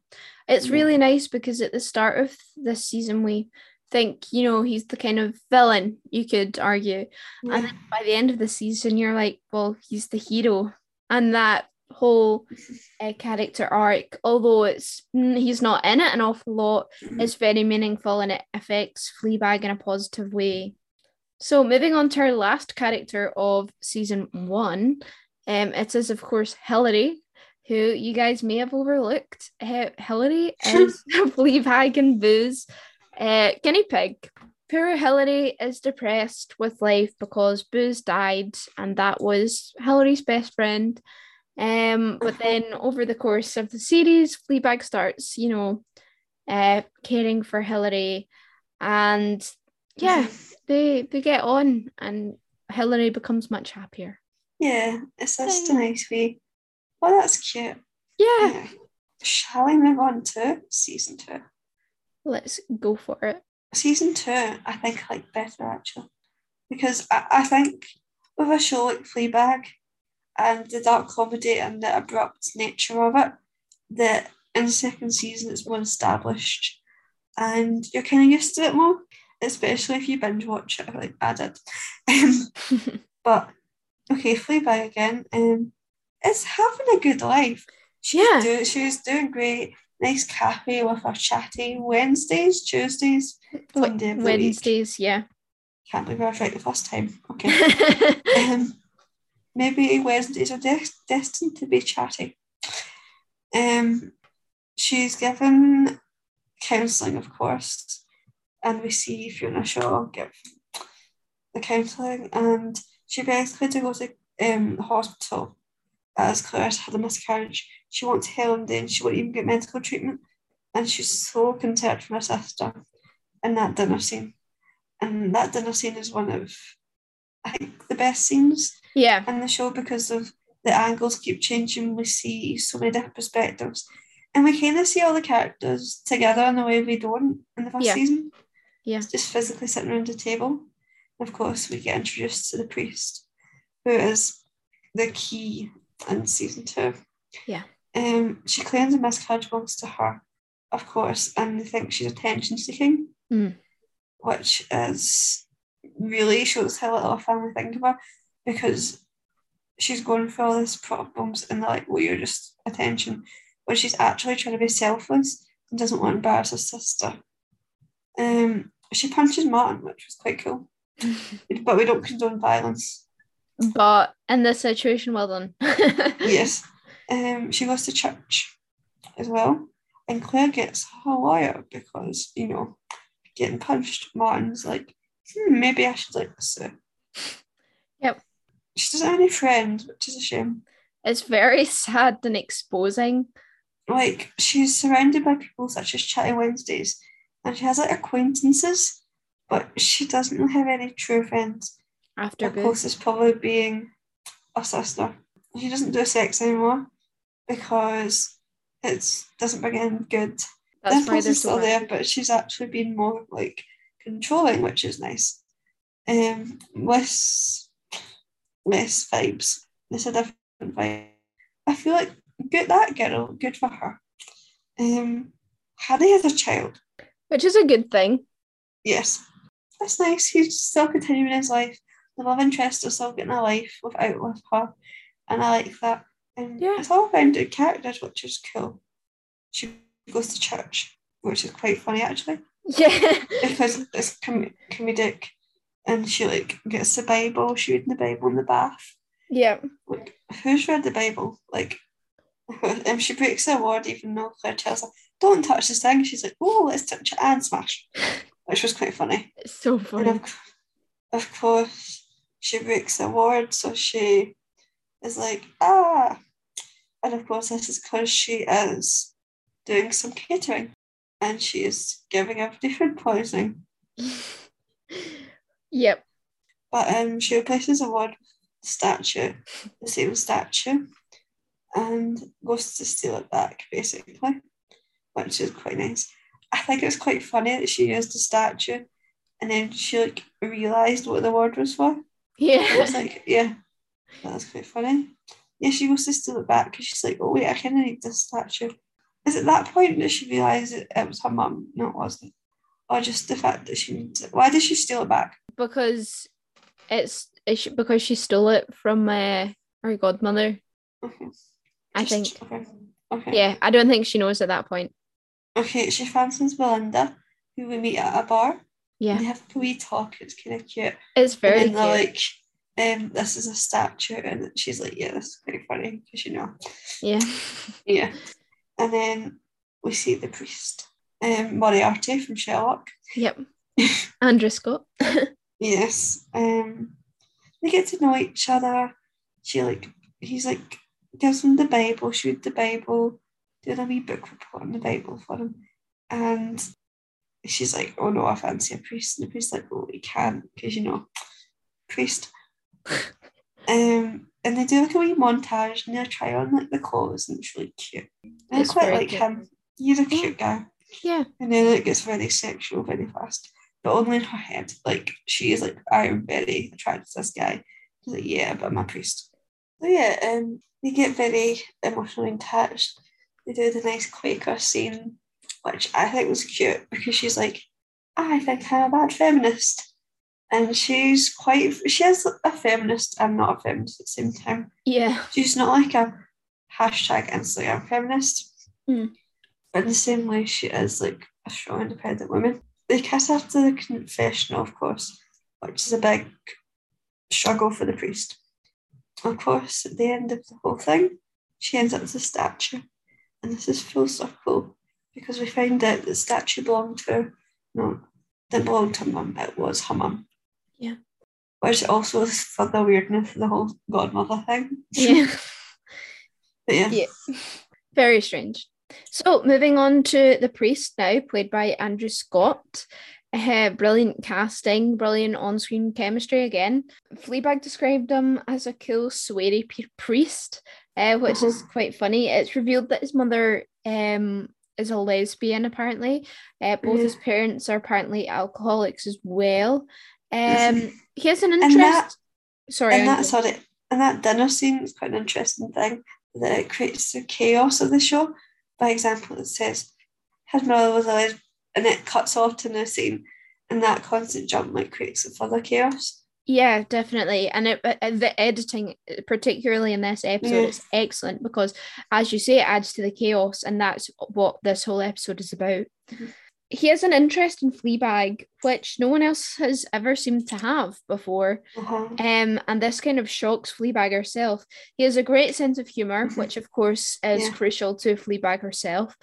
It's really nice because at the start of this season, we think, you know, he's the kind of villain, you could argue. And then by the end of the season, you're like, well, he's the hero. And that whole uh, character arc, although it's he's not in it an awful lot, Mhm. is very meaningful and it affects Fleabag in a positive way. So moving on to our last character of season one, um, it is of course Hillary, who you guys may have overlooked. Uh, Hillary <laughs> is <laughs> Fleabag and Boo's uh, guinea pig. Poor Hillary is depressed with life because Boo's died, and that was Hillary's best friend. Um, but then over the course of the series, Fleabag starts, you know, uh, caring for Hillary, and yeah, <laughs> they they get on, and Hillary becomes much happier. Yeah, it's just a nice way. Well, that's cute. Yeah, Yeah. Shall we move on to season two? let's go for it. Season two, I think I like better actually. Because I, I think with a show like Fleabag and the dark comedy and the abrupt nature of it, that in the second season it's more established and you're kind of used to it more, especially if you binge watch it like I did. Um, <laughs> but okay, Fleabag again. Um, is having a good life. She's Yeah. do, she was doing great. Nice cafe with her chatty Wednesdays, Tuesdays, Sunday of week. Wednesdays, yeah. Can't believe I was right the first time. Okay. <laughs> um, maybe Wednesdays are des- destined to be chatty. Um, she's given counselling, of course, and we see Fiona Shaw give the counselling, and she Claire to go to um, hospital as Claire's had a miscarriage. She wants Helen then she won't even get medical treatment, and she's so concerned for her sister in that dinner scene. And that dinner scene is one of, I think, the best scenes Yeah. in the show because of the angles keep changing. We see so many different perspectives. And we kind of see all the characters together in a way we don't in the first Yeah. season. Yeah. It's just physically sitting around a table. And of course, we get introduced to the priest, who is the key in season two. Yeah. Um, she claims a miscarriage belongs to her, of course, and they think she's attention seeking, Mm. which is really shows how little a family think of her because she's going through all these problems and they're like, well, you're just attention. But she's actually trying to be selfless and doesn't want to embarrass her sister. Um, she punches Martin, which was quite cool. <laughs> But we don't condone violence. but in this situation, well done. <laughs> Yes. Um, she goes to church as well. And Claire gets her lawyer because, you know, getting punched. Martin's like, hmm, maybe I should like sue. Yep. She doesn't have any friends, which is a shame. It's very sad and exposing. Like, she's surrounded by people such as Chatty Wednesdays, and she has like acquaintances, but she doesn't have any true friends. After The Boo. closest probably being a sister. She doesn't do sex anymore because it doesn't bring in good. That's why they're is so still there, but she's actually been more like controlling, which is nice. Um, less, less vibes. It's a different vibe. I feel like good that girl, good for her. Um, Harry has a child. Which is a good thing. Yes, that's nice. He's still continuing his life. The love interest is still getting a life without with her, and I like that. And Yeah. it's all rounded characters, which is cool. She goes to church, which is quite funny actually, <laughs> Yeah. because it's com- comedic, and she like gets the Bible. She reading the Bible in the bath. yeah. Like, who's read the Bible? Like, <laughs> and she breaks the word, even though Claire tells her, "Don't touch this thing." She's like, "Oh, let's touch it and smash," which was quite funny. It's so And funny. of, of course, she breaks the word, so she is like, ah. And of course, this is because she is doing some catering and she is giving everybody food poisoning. <laughs> yep. But um, she replaces a word with statue, the same statue, and goes to steal it back, basically, which is quite nice. I think it's quite funny that she used the statue and then she like realised what the word was for. Yeah. was like, <laughs> yeah, that's quite funny. Yeah, she goes to steal it back because she's like, oh wait, I kind of need this statue. Is it that point that she realised it, it was her mum? No, it wasn't. Or just the fact that she needs it. Why did she steal it back? Because it's, it's because she stole it from uh, her godmother. Okay. I Just- think. Okay. Okay. Yeah, I don't think she knows at that point. Okay, she fancies Belinda, who we meet at a bar. Yeah, they have a wee talk. It's kind of cute. it's very and cute. like, um, this is a statue, and she's like, yeah, this is quite funny because you know. yeah, Yeah. And then we see the priest, um, Moriarty from Sherlock. yep. <laughs> Andrew Scott. <laughs> Yes. Um, they get to know each other. She like, he's like, gives them the Bible, she read the Bible, did a wee book report on the Bible for him, and she's like, oh no, I fancy a priest, and the priest's like, oh, you can't because you know, priest. <laughs> Um, and they do like a wee montage and they try on like the clothes and it's really cute. And I It's quite like cute. him. He's a cute guy. Yeah, And then it gets very sexual very fast. But only in her head. Like she is like, I am very attracted to this guy. He's like, yeah, but I'm a priest. So yeah, um they get very emotionally attached. They do the nice Quaker scene, which I think was cute because she's like, I think I'm a bad feminist. And she's quite she is a feminist and not a feminist at the same time. yeah, She's not like a hashtag Instagram feminist. Mm. But in the same way, she is like a strong, independent woman. They kiss after the confessional, of course, which is a big struggle for the priest. Of course, at the end of the whole thing, she ends up as a statue. And this is full circle because we find out that the statue belonged to her. No, didn't belong to her mum, it was her mum. Yeah. Which also is further weirdness of the whole godmother thing. Yeah. <laughs> But yeah. yeah. Very strange. So moving on to the priest now, played by Andrew Scott. Uh, brilliant casting, brilliant on-screen chemistry again. Fleabag described him as a cool, sweary priest, uh, which is Uh-huh. quite funny. It's revealed that his mother um, is a lesbian, apparently. Uh, both Yeah. his parents are apparently alcoholics as well. Um, <laughs> he has an And interest. that- Sorry, and that sorry, and that dinner scene is quite an interesting thing that it creates the chaos of the show. By example, it says his mother was a lesbian, and it cuts off to the scene, and that constant jump like creates a further chaos. Yeah, definitely. And it, uh, the editing, particularly in this episode, Yeah. is excellent because, as you say, it adds to the chaos, and that's what this whole episode is about. Mhm. He has an interest in Fleabag, which no one else has ever seemed to have before. Uh-huh. Um, and this kind of shocks Fleabag herself. He has a great sense of humor, Mhm. which of course is Yeah. crucial to Fleabag herself.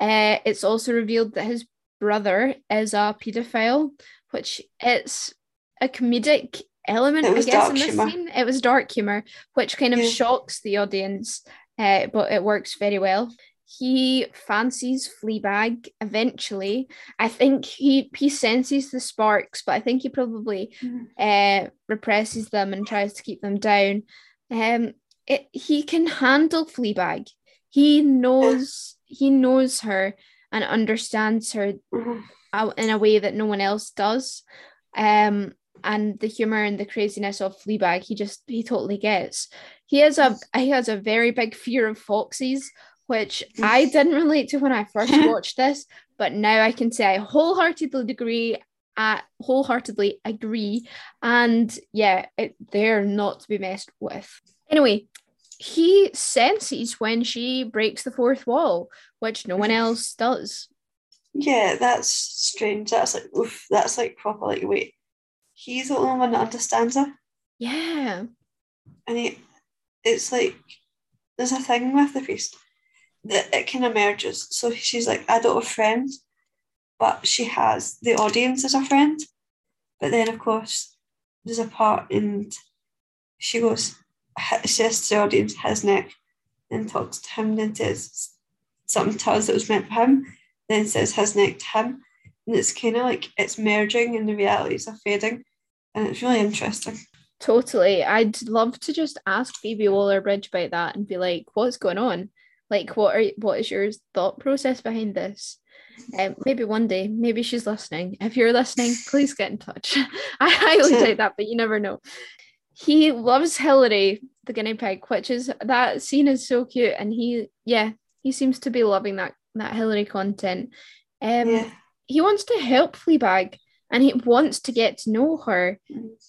Uh, it's also revealed that his brother is a paedophile, which it's a comedic element, I guess, in this humour. scene. It was dark humor, which kind of Yeah. shocks the audience, uh, but it works very well. He fancies Fleabag eventually. I think he he senses the sparks, but I think he probably Mhm. uh, represses them and tries to keep them down. Um, it, he can handle Fleabag. He knows he knows her and understands her Mhm. out in a way that no one else does. Um, and the humor and the craziness of Fleabag, he just he totally gets. He has a he has a very big fear of foxes, which <laughs> I didn't relate to when I first <laughs> watched this, but now I can say I wholeheartedly agree. I uh, wholeheartedly agree, and yeah, it, they're not to be messed with. Anyway, he senses when she breaks the fourth wall, which no one else <laughs> does. Yeah, that's strange. That's like oof, that's like proper like wait. He's the only one that understands her. Yeah. and he, it's like there's a thing with the priest that it kind of merges. So she's like, I don't have friends, but she has the audience as a friend. But then, of course, there's a part and she goes, says to the audience, his neck, then talks to him, then says something to us that was meant for him, then says his neck to him. And it's kind of like it's merging and the realities are fading. And it's really interesting. Totally. I'd love to just ask Phoebe Waller Bridge about that and be like, what's going on? Like what are what is your thought process behind this? Um, maybe one day, maybe she's listening. If you're listening, please get in touch. <laughs> I highly <laughs> doubt that, but you never know. He loves Hillary, the guinea pig, which is that scene is so cute, and he, yeah, he seems to be loving that that Hillary content. Um, yeah. he wants to help Fleabag, and he wants to get to know her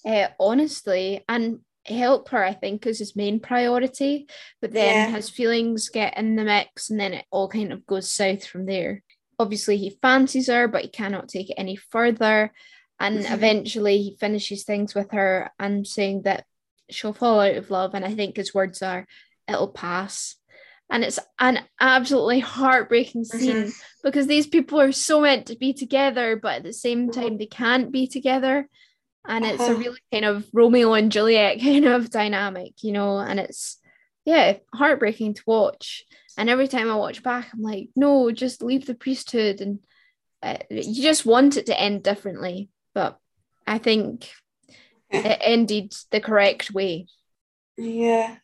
uh, honestly and help her i think is his main priority but then Yeah. his feelings get in the mix and then it all kind of goes south from there obviously he fancies her but he cannot take it any further and Mhm. eventually he finishes things with her and saying that she'll fall out of love and i think his words are it'll pass and it's an absolutely heartbreaking scene Mhm. because these people are so meant to be together, but at the same time they can't be together. And it's a Uh-huh. really kind of Romeo and Juliet <laughs> kind of dynamic, you know, and it's yeah, heartbreaking to watch. And every time I watch back, I'm like, no, just leave the priesthood, and uh, you just want it to end differently. But I think it ended the correct way. Yeah.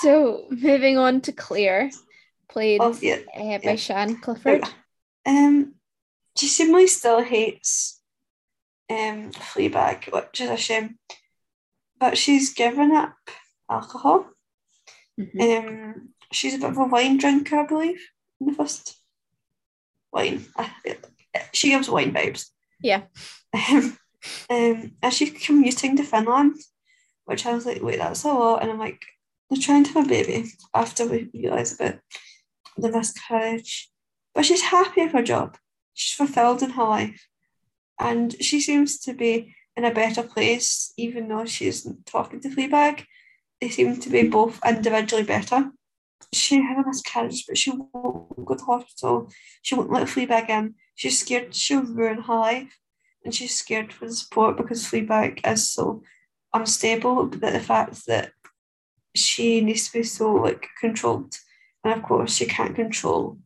So moving on to Claire, played Oh, yeah. uh, by yeah. Sian Clifford. Um, she seemingly still hates um Fleabag, which is a shame. But she's given up alcohol. Mhm. Um, she's a bit of a wine drinker, I believe, in the first wine. She gives wine vibes. Yeah. Um, um, and she's commuting to Finland, which I was like, wait, that's a lot. And I'm like, they're trying to have a baby after we realise about the miscarriage. But she's happy with her job. She's fulfilled in her life. And she seems to be in a better place, even though she isn't talking to Fleabag. They seem to be both individually better. she had a miscarriage, but she won't go to hospital. She won't let Fleabag in. She's scared she'll ruin her life, and she's scared for the sport because Fleabag is so unstable. But the fact that she needs to be so like controlled, and of course she can't control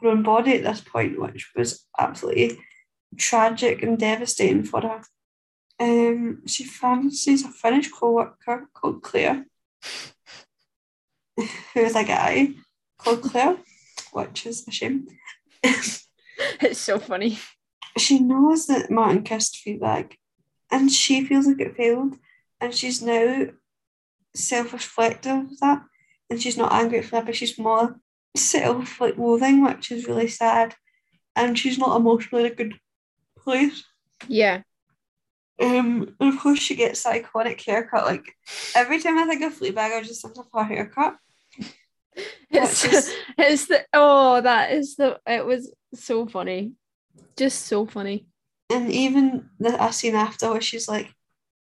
her own body at this point, which was absolutely tragic and devastating for her. Um, she fancies a Finnish co-worker called Claire, <laughs> who is a guy called Claire, which is a shame. <laughs> it's so funny. She knows that Martin kissed Fleabag, and she feels like it failed, and she's now self-reflective of that, and she's not angry at but she's more self like loathing, which is really sad, and she's not emotionally in a good place. Yeah. Um, and of course she gets that iconic haircut. Like every time I think of Fleabag, I just think of her haircut. <laughs> It's, is... <laughs> it's the oh that is the it was so funny, just so funny. And even the a scene after where she's like,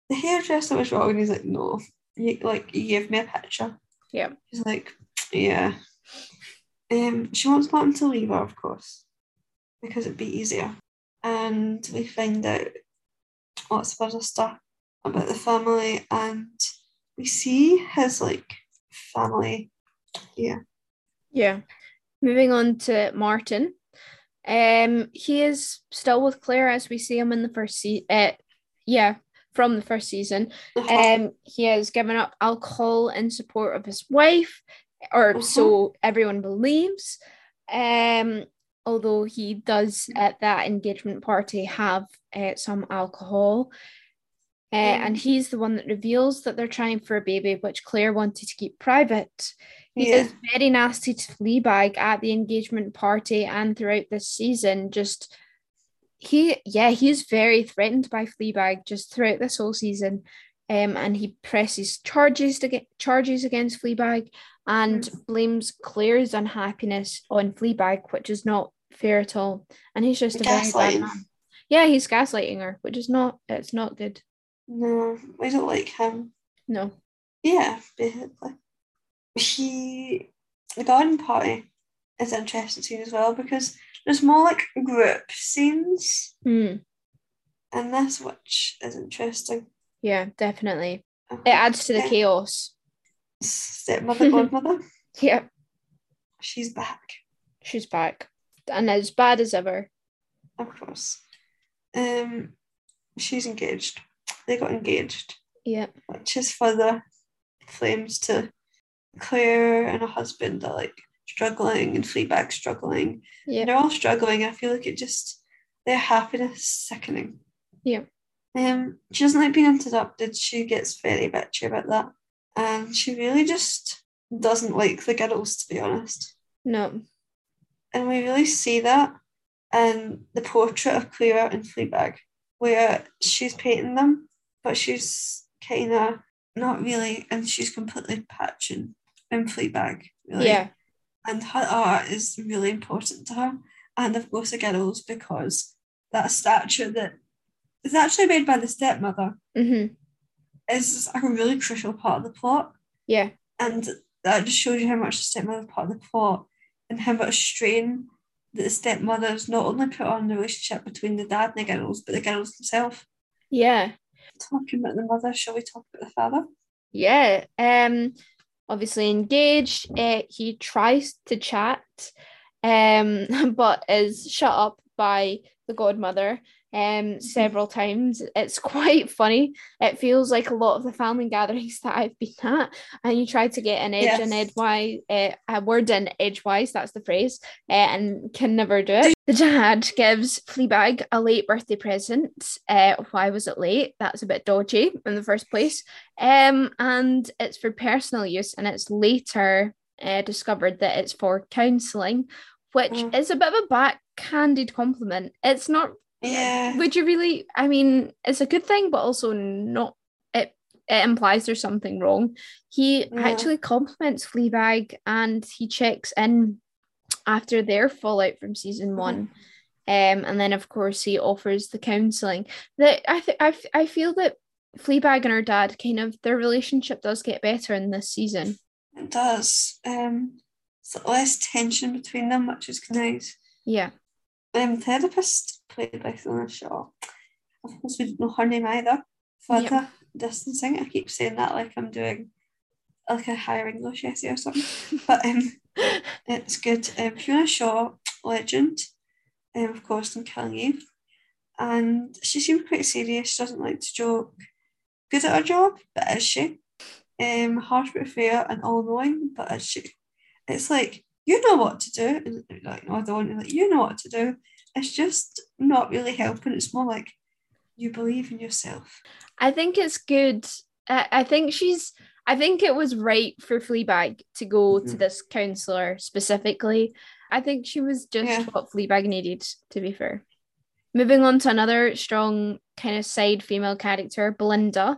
the hairdresser was wrong, and he's like, no, you like you gave me a picture. Yeah. She's like, yeah. Um, she wants Martin to leave her, of course, because it'd be easier. And we find out lots of other stuff about the family, and we see his like family. Yeah. Yeah. Moving on to Martin. Um, he is still with Claire as we see him in the first season. Uh, yeah, from the first season. Uh-huh. Um, he has given up alcohol in support of his wife, or uh-huh. so everyone believes. Um, although he does at that engagement party have uh, some alcohol. Uh. And he's the one that reveals that they're trying for a baby, which Claire wanted to keep private. He yeah. is very nasty to Fleabag at the engagement party and throughout this season. Just he, yeah, he's very threatened by Fleabag just throughout this whole season. Um, and he presses charges to get charges against Fleabag and mm. blames Claire's unhappiness on Fleabag, which is not fair at all. And he's just a very bad man. Yeah, he's gaslighting her, which is not it's not good. No, I don't like him. No. Yeah, basically. He the garden party is interesting to as well because there's more like group scenes. Mm. And this which is interesting. Yeah, definitely. Uh-huh. It adds to the yeah. chaos. Stepmother, <laughs> godmother. yep. She's back. She's back and as bad as ever. Of course. Um, she's engaged. They got engaged. Yeah. Which is further flames to Claire and her husband are like struggling and Fleabag struggling. Yeah. They're all struggling. I feel like it just their happiness is sickening. Yeah. Um, she doesn't like being interrupted. She gets very bitchy about that. And she really just doesn't like the girls, to be honest. No. And we really see that in the portrait of Clara and Fleabag, where she's painting them, but she's kind of not really, and she's completely patching in Fleabag, really. Yeah. And her art is really important to her. And of course, the girls, because that statue that is actually made by the stepmother mm-hmm. is a really crucial part of the plot. Yeah. And that just shows you how much the stepmother is part of the plot and how much strain that the stepmothers not only put on the relationship between the dad and the girls, but the girls themselves. Yeah. Talking about the mother, shall we talk about the father? Yeah. Um obviously engaged. Uh, he tries to chat, um, <laughs> but is shut up by the godmother um mm-hmm. several times. It's quite funny. It feels like a lot of the family <laughs> gatherings that I've been at, and you try to get an edge yes. and edgewise, uh, a word in edgewise. That's the phrase, uh, and can never do it. The dad gives Fleabag a late birthday present. Uh, why was it late? That's a bit dodgy in the first place. Um, and it's for personal use, and it's later uh, discovered that it's for counselling, which mm. is a bit of a backhanded compliment. It's not yeah. Would you really? I mean, it's a good thing, but also not. It it implies there's something wrong. He yeah. actually compliments Fleabag and he checks in after their fallout from season mm-hmm. one. Um, and then of course he offers the counselling. That I think I, f- I feel that Fleabag and her dad kind of their relationship does get better in this season. It does. Um, so less tension between them, which is nice. Yeah. Um, therapist played by Fiona Shaw. Of course, we don't know her name either. Further Yep. distancing. I keep saying that like I'm doing like a higher English essay or something. But um, <laughs> it's good. Um, Fiona Shaw, legend, um, of course, in Killing Eve. And she seems quite serious. She doesn't like to joke. Good at her job, but is she? Um, harsh but fair and all knowing, but is she? It's like you know what to do. And like, no, I don't. Like, you know what to do. It's just not really helping. It's more like you believe in yourself. I think it's good. I, I think she's. I think it was right for Fleabag to go to Mhm. this counselor specifically. I think she was just Yeah. what Fleabag needed, to be fair. Moving on to another strong kind of side female character, Belinda,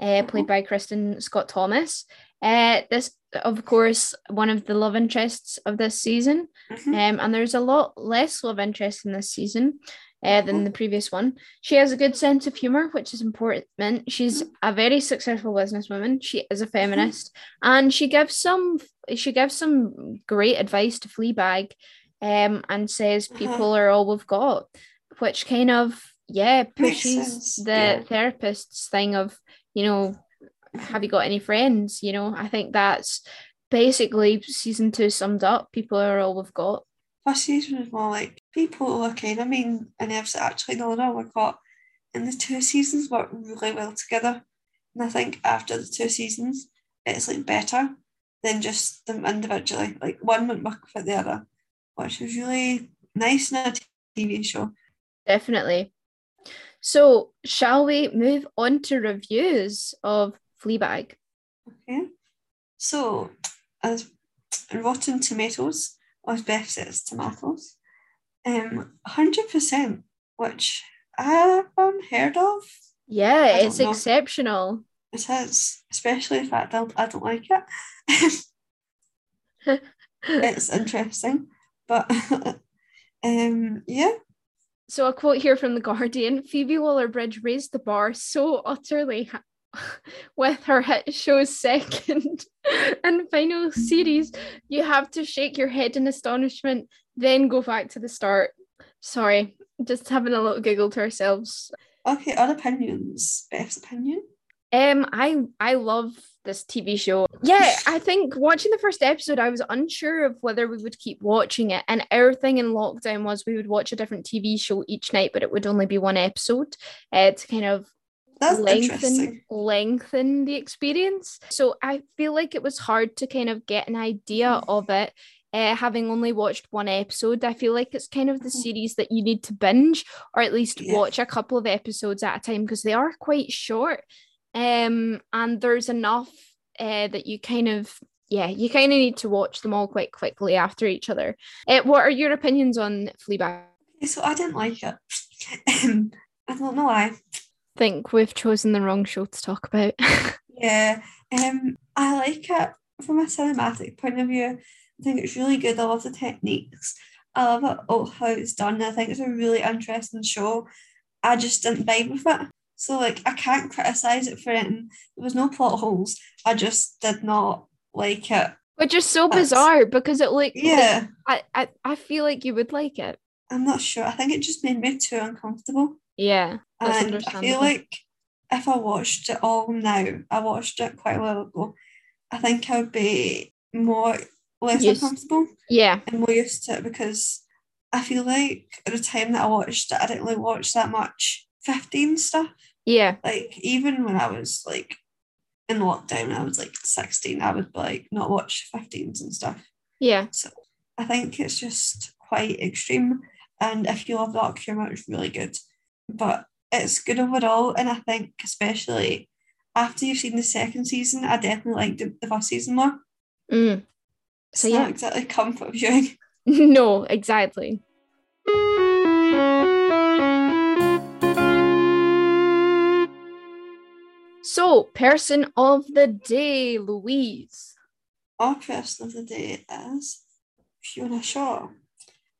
uh, played Mhm. by Kristin Scott Thomas. Uh, this, of course, one of the love interests of this season. Mhm. Um, and there's a lot less love interest in this season uh, than Mhm. the previous one. She has a good sense of humor, which is important. She's a very successful businesswoman. She is a feminist, and she gives some she gives some great advice to Fleabag, um, and says Uh-huh. people are all we've got, which kind of yeah pushes the yeah. therapist's thing of you know have you got any friends? You know, I think that's basically season two summed up. People are all we've got. First season was more like people are I mean and if actually no no we've got and the two seasons work really well together. And I think after the two seasons it's like better than just them individually. Like one wouldn't work without the other, which was really nice in a TV show. Definitely. So, shall we move on to reviews of Fleabag? Okay. So as Rotten Tomatoes, or as Beth says, tomatoes, um, hundred percent, which I haven't heard of. Yeah, it's know. exceptional. It is, especially the fact that I don't like it. <laughs> it's interesting, but <laughs> um, yeah, So, a quote here from The Guardian Phoebe Waller-Bridge raised the bar so utterly <laughs> with her hit show's second <laughs> and final series. You have to shake your head in astonishment, then go back to the start. Sorry, just having a little giggle to ourselves. okay. Other opinions. Beth's opinion. Um, I I love this TV show. Yeah, I think watching the first episode, I was unsure of whether we would keep watching it. And our thing in lockdown was we would watch a different TV show each night, but it would only be one episode uh, to kind of That's lengthen lengthen the experience. So I feel like it was hard to kind of get an idea Mm. of it. Uh, having only watched one episode, I feel like it's kind of the Mhm. series that you need to binge or at least Yeah. watch a couple of episodes at a time because they are quite short. Um, and there's enough uh, that you kind of yeah, you kind of need to watch them all quite quickly after each other. Uh, what are your opinions on Fleabag? So I didn't like it. <laughs> Um, I don't know why. Think we've chosen the wrong show to talk about. <laughs> Yeah, um, I like it from a cinematic point of view. I think it's really good. I love the techniques. I love it all how it's done. I think it's a really interesting show. I just didn't vibe with it. So like I can't criticize it for it. And there was no plot holes. I just did not like it. Which is so That's- bizarre because it like Yeah, I, I I feel like you would like it. I'm not sure. I think it just made me too uncomfortable. Yeah, and I feel like if I watched it all now, I watched it quite a while ago, I think I would be more less Used- uncomfortable yeah, and more used to it because I feel like at the time that I watched it, I didn't really watch that much 15 stuff. yeah, Like even when I was like in lockdown, I was like 16, I would like not watch 15s and stuff. yeah. So I think it's just quite extreme. And if you love dark humour, it's really good. But it's good overall. And I think, especially after you've seen the second season, I definitely liked the, the first season more. Mm. It's So, not yeah. exactly comfort viewing. <laughs> <laughs> no, exactly. So, person of the day, Louise. Our person of the day is Fiona Shaw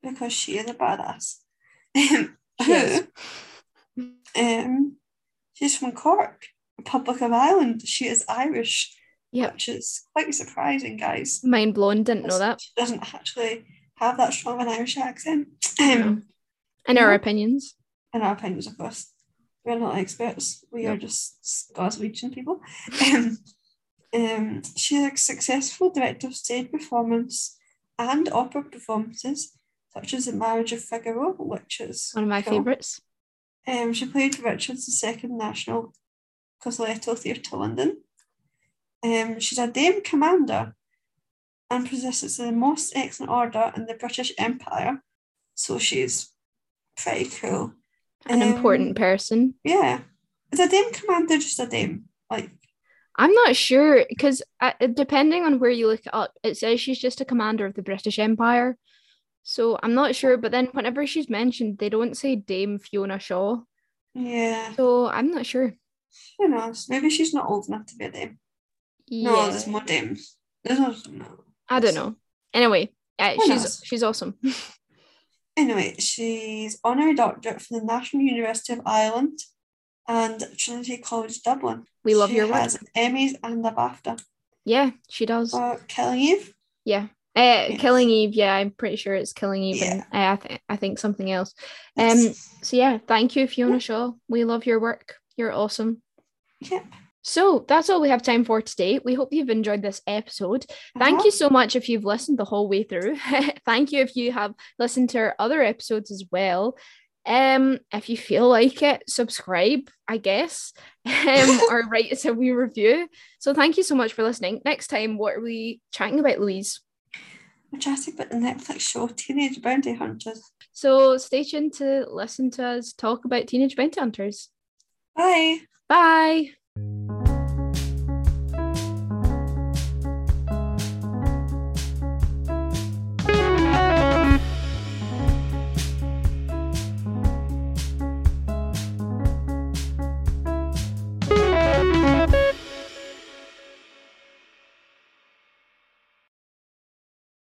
because she is a badass. <laughs> Yes. Um, she's from Cork, Republic of Ireland. She is Irish. Yep. which is quite surprising, guys. Mind blown, didn't know that. She doesn't actually have that strong an Irish accent. Um, In our opinions. in our opinions, of course. We're not experts. We No. are just Glaswegian people. Um, um, she's a successful director of stage performance and opera performances, such as The Marriage of Figaro, which is One of my cool. favourites. Um, she played Richard's II National Cottesloe Theatre London. Um, she's a Dame Commander and possesses the most excellent order in the British Empire. So she's pretty cool. An Um, important person. Yeah. Is a Dame Commander just a Dame? Like, I'm not sure because uh, depending on where you look up, it says she's just a commander of the British Empire. So I'm not sure. But then whenever she's mentioned, they don't say Dame Fiona Shaw. yeah, So I'm not sure. who knows? Maybe she's not old enough to be a Dame. No, there's more Dames. There's no, no. I don't know. Anyway, uh, Who she's knows? she's awesome. <laughs> Anyway, she's honorary doctorate from the National University of Ireland and Trinity College Dublin. We love she your work. She has an Emmys and a BAFTA Yeah, she does. Killing Eve. Yeah. Uh, Killing Eve. Yeah, I'm pretty sure it's Killing Eve. And uh, I, th- I think something else. Um. Yes. So yeah, thank you, Fiona Shaw. We love your work. You're awesome. Yep. So that's all we have time for today. We hope you've enjoyed this episode. Thank Uh-huh. you so much if you've listened the whole way through. <laughs> Thank you if you have listened to our other episodes as well. Um, if you feel like it, subscribe, I guess, <laughs> um, or <laughs> write us a wee review. So thank you so much for listening. Next time, what are we chatting about, Louise? Chatting about the Netflix show Teenage Bounty Hunters. So stay tuned to listen to us talk about Teenage Bounty Hunters. Bye. Bye.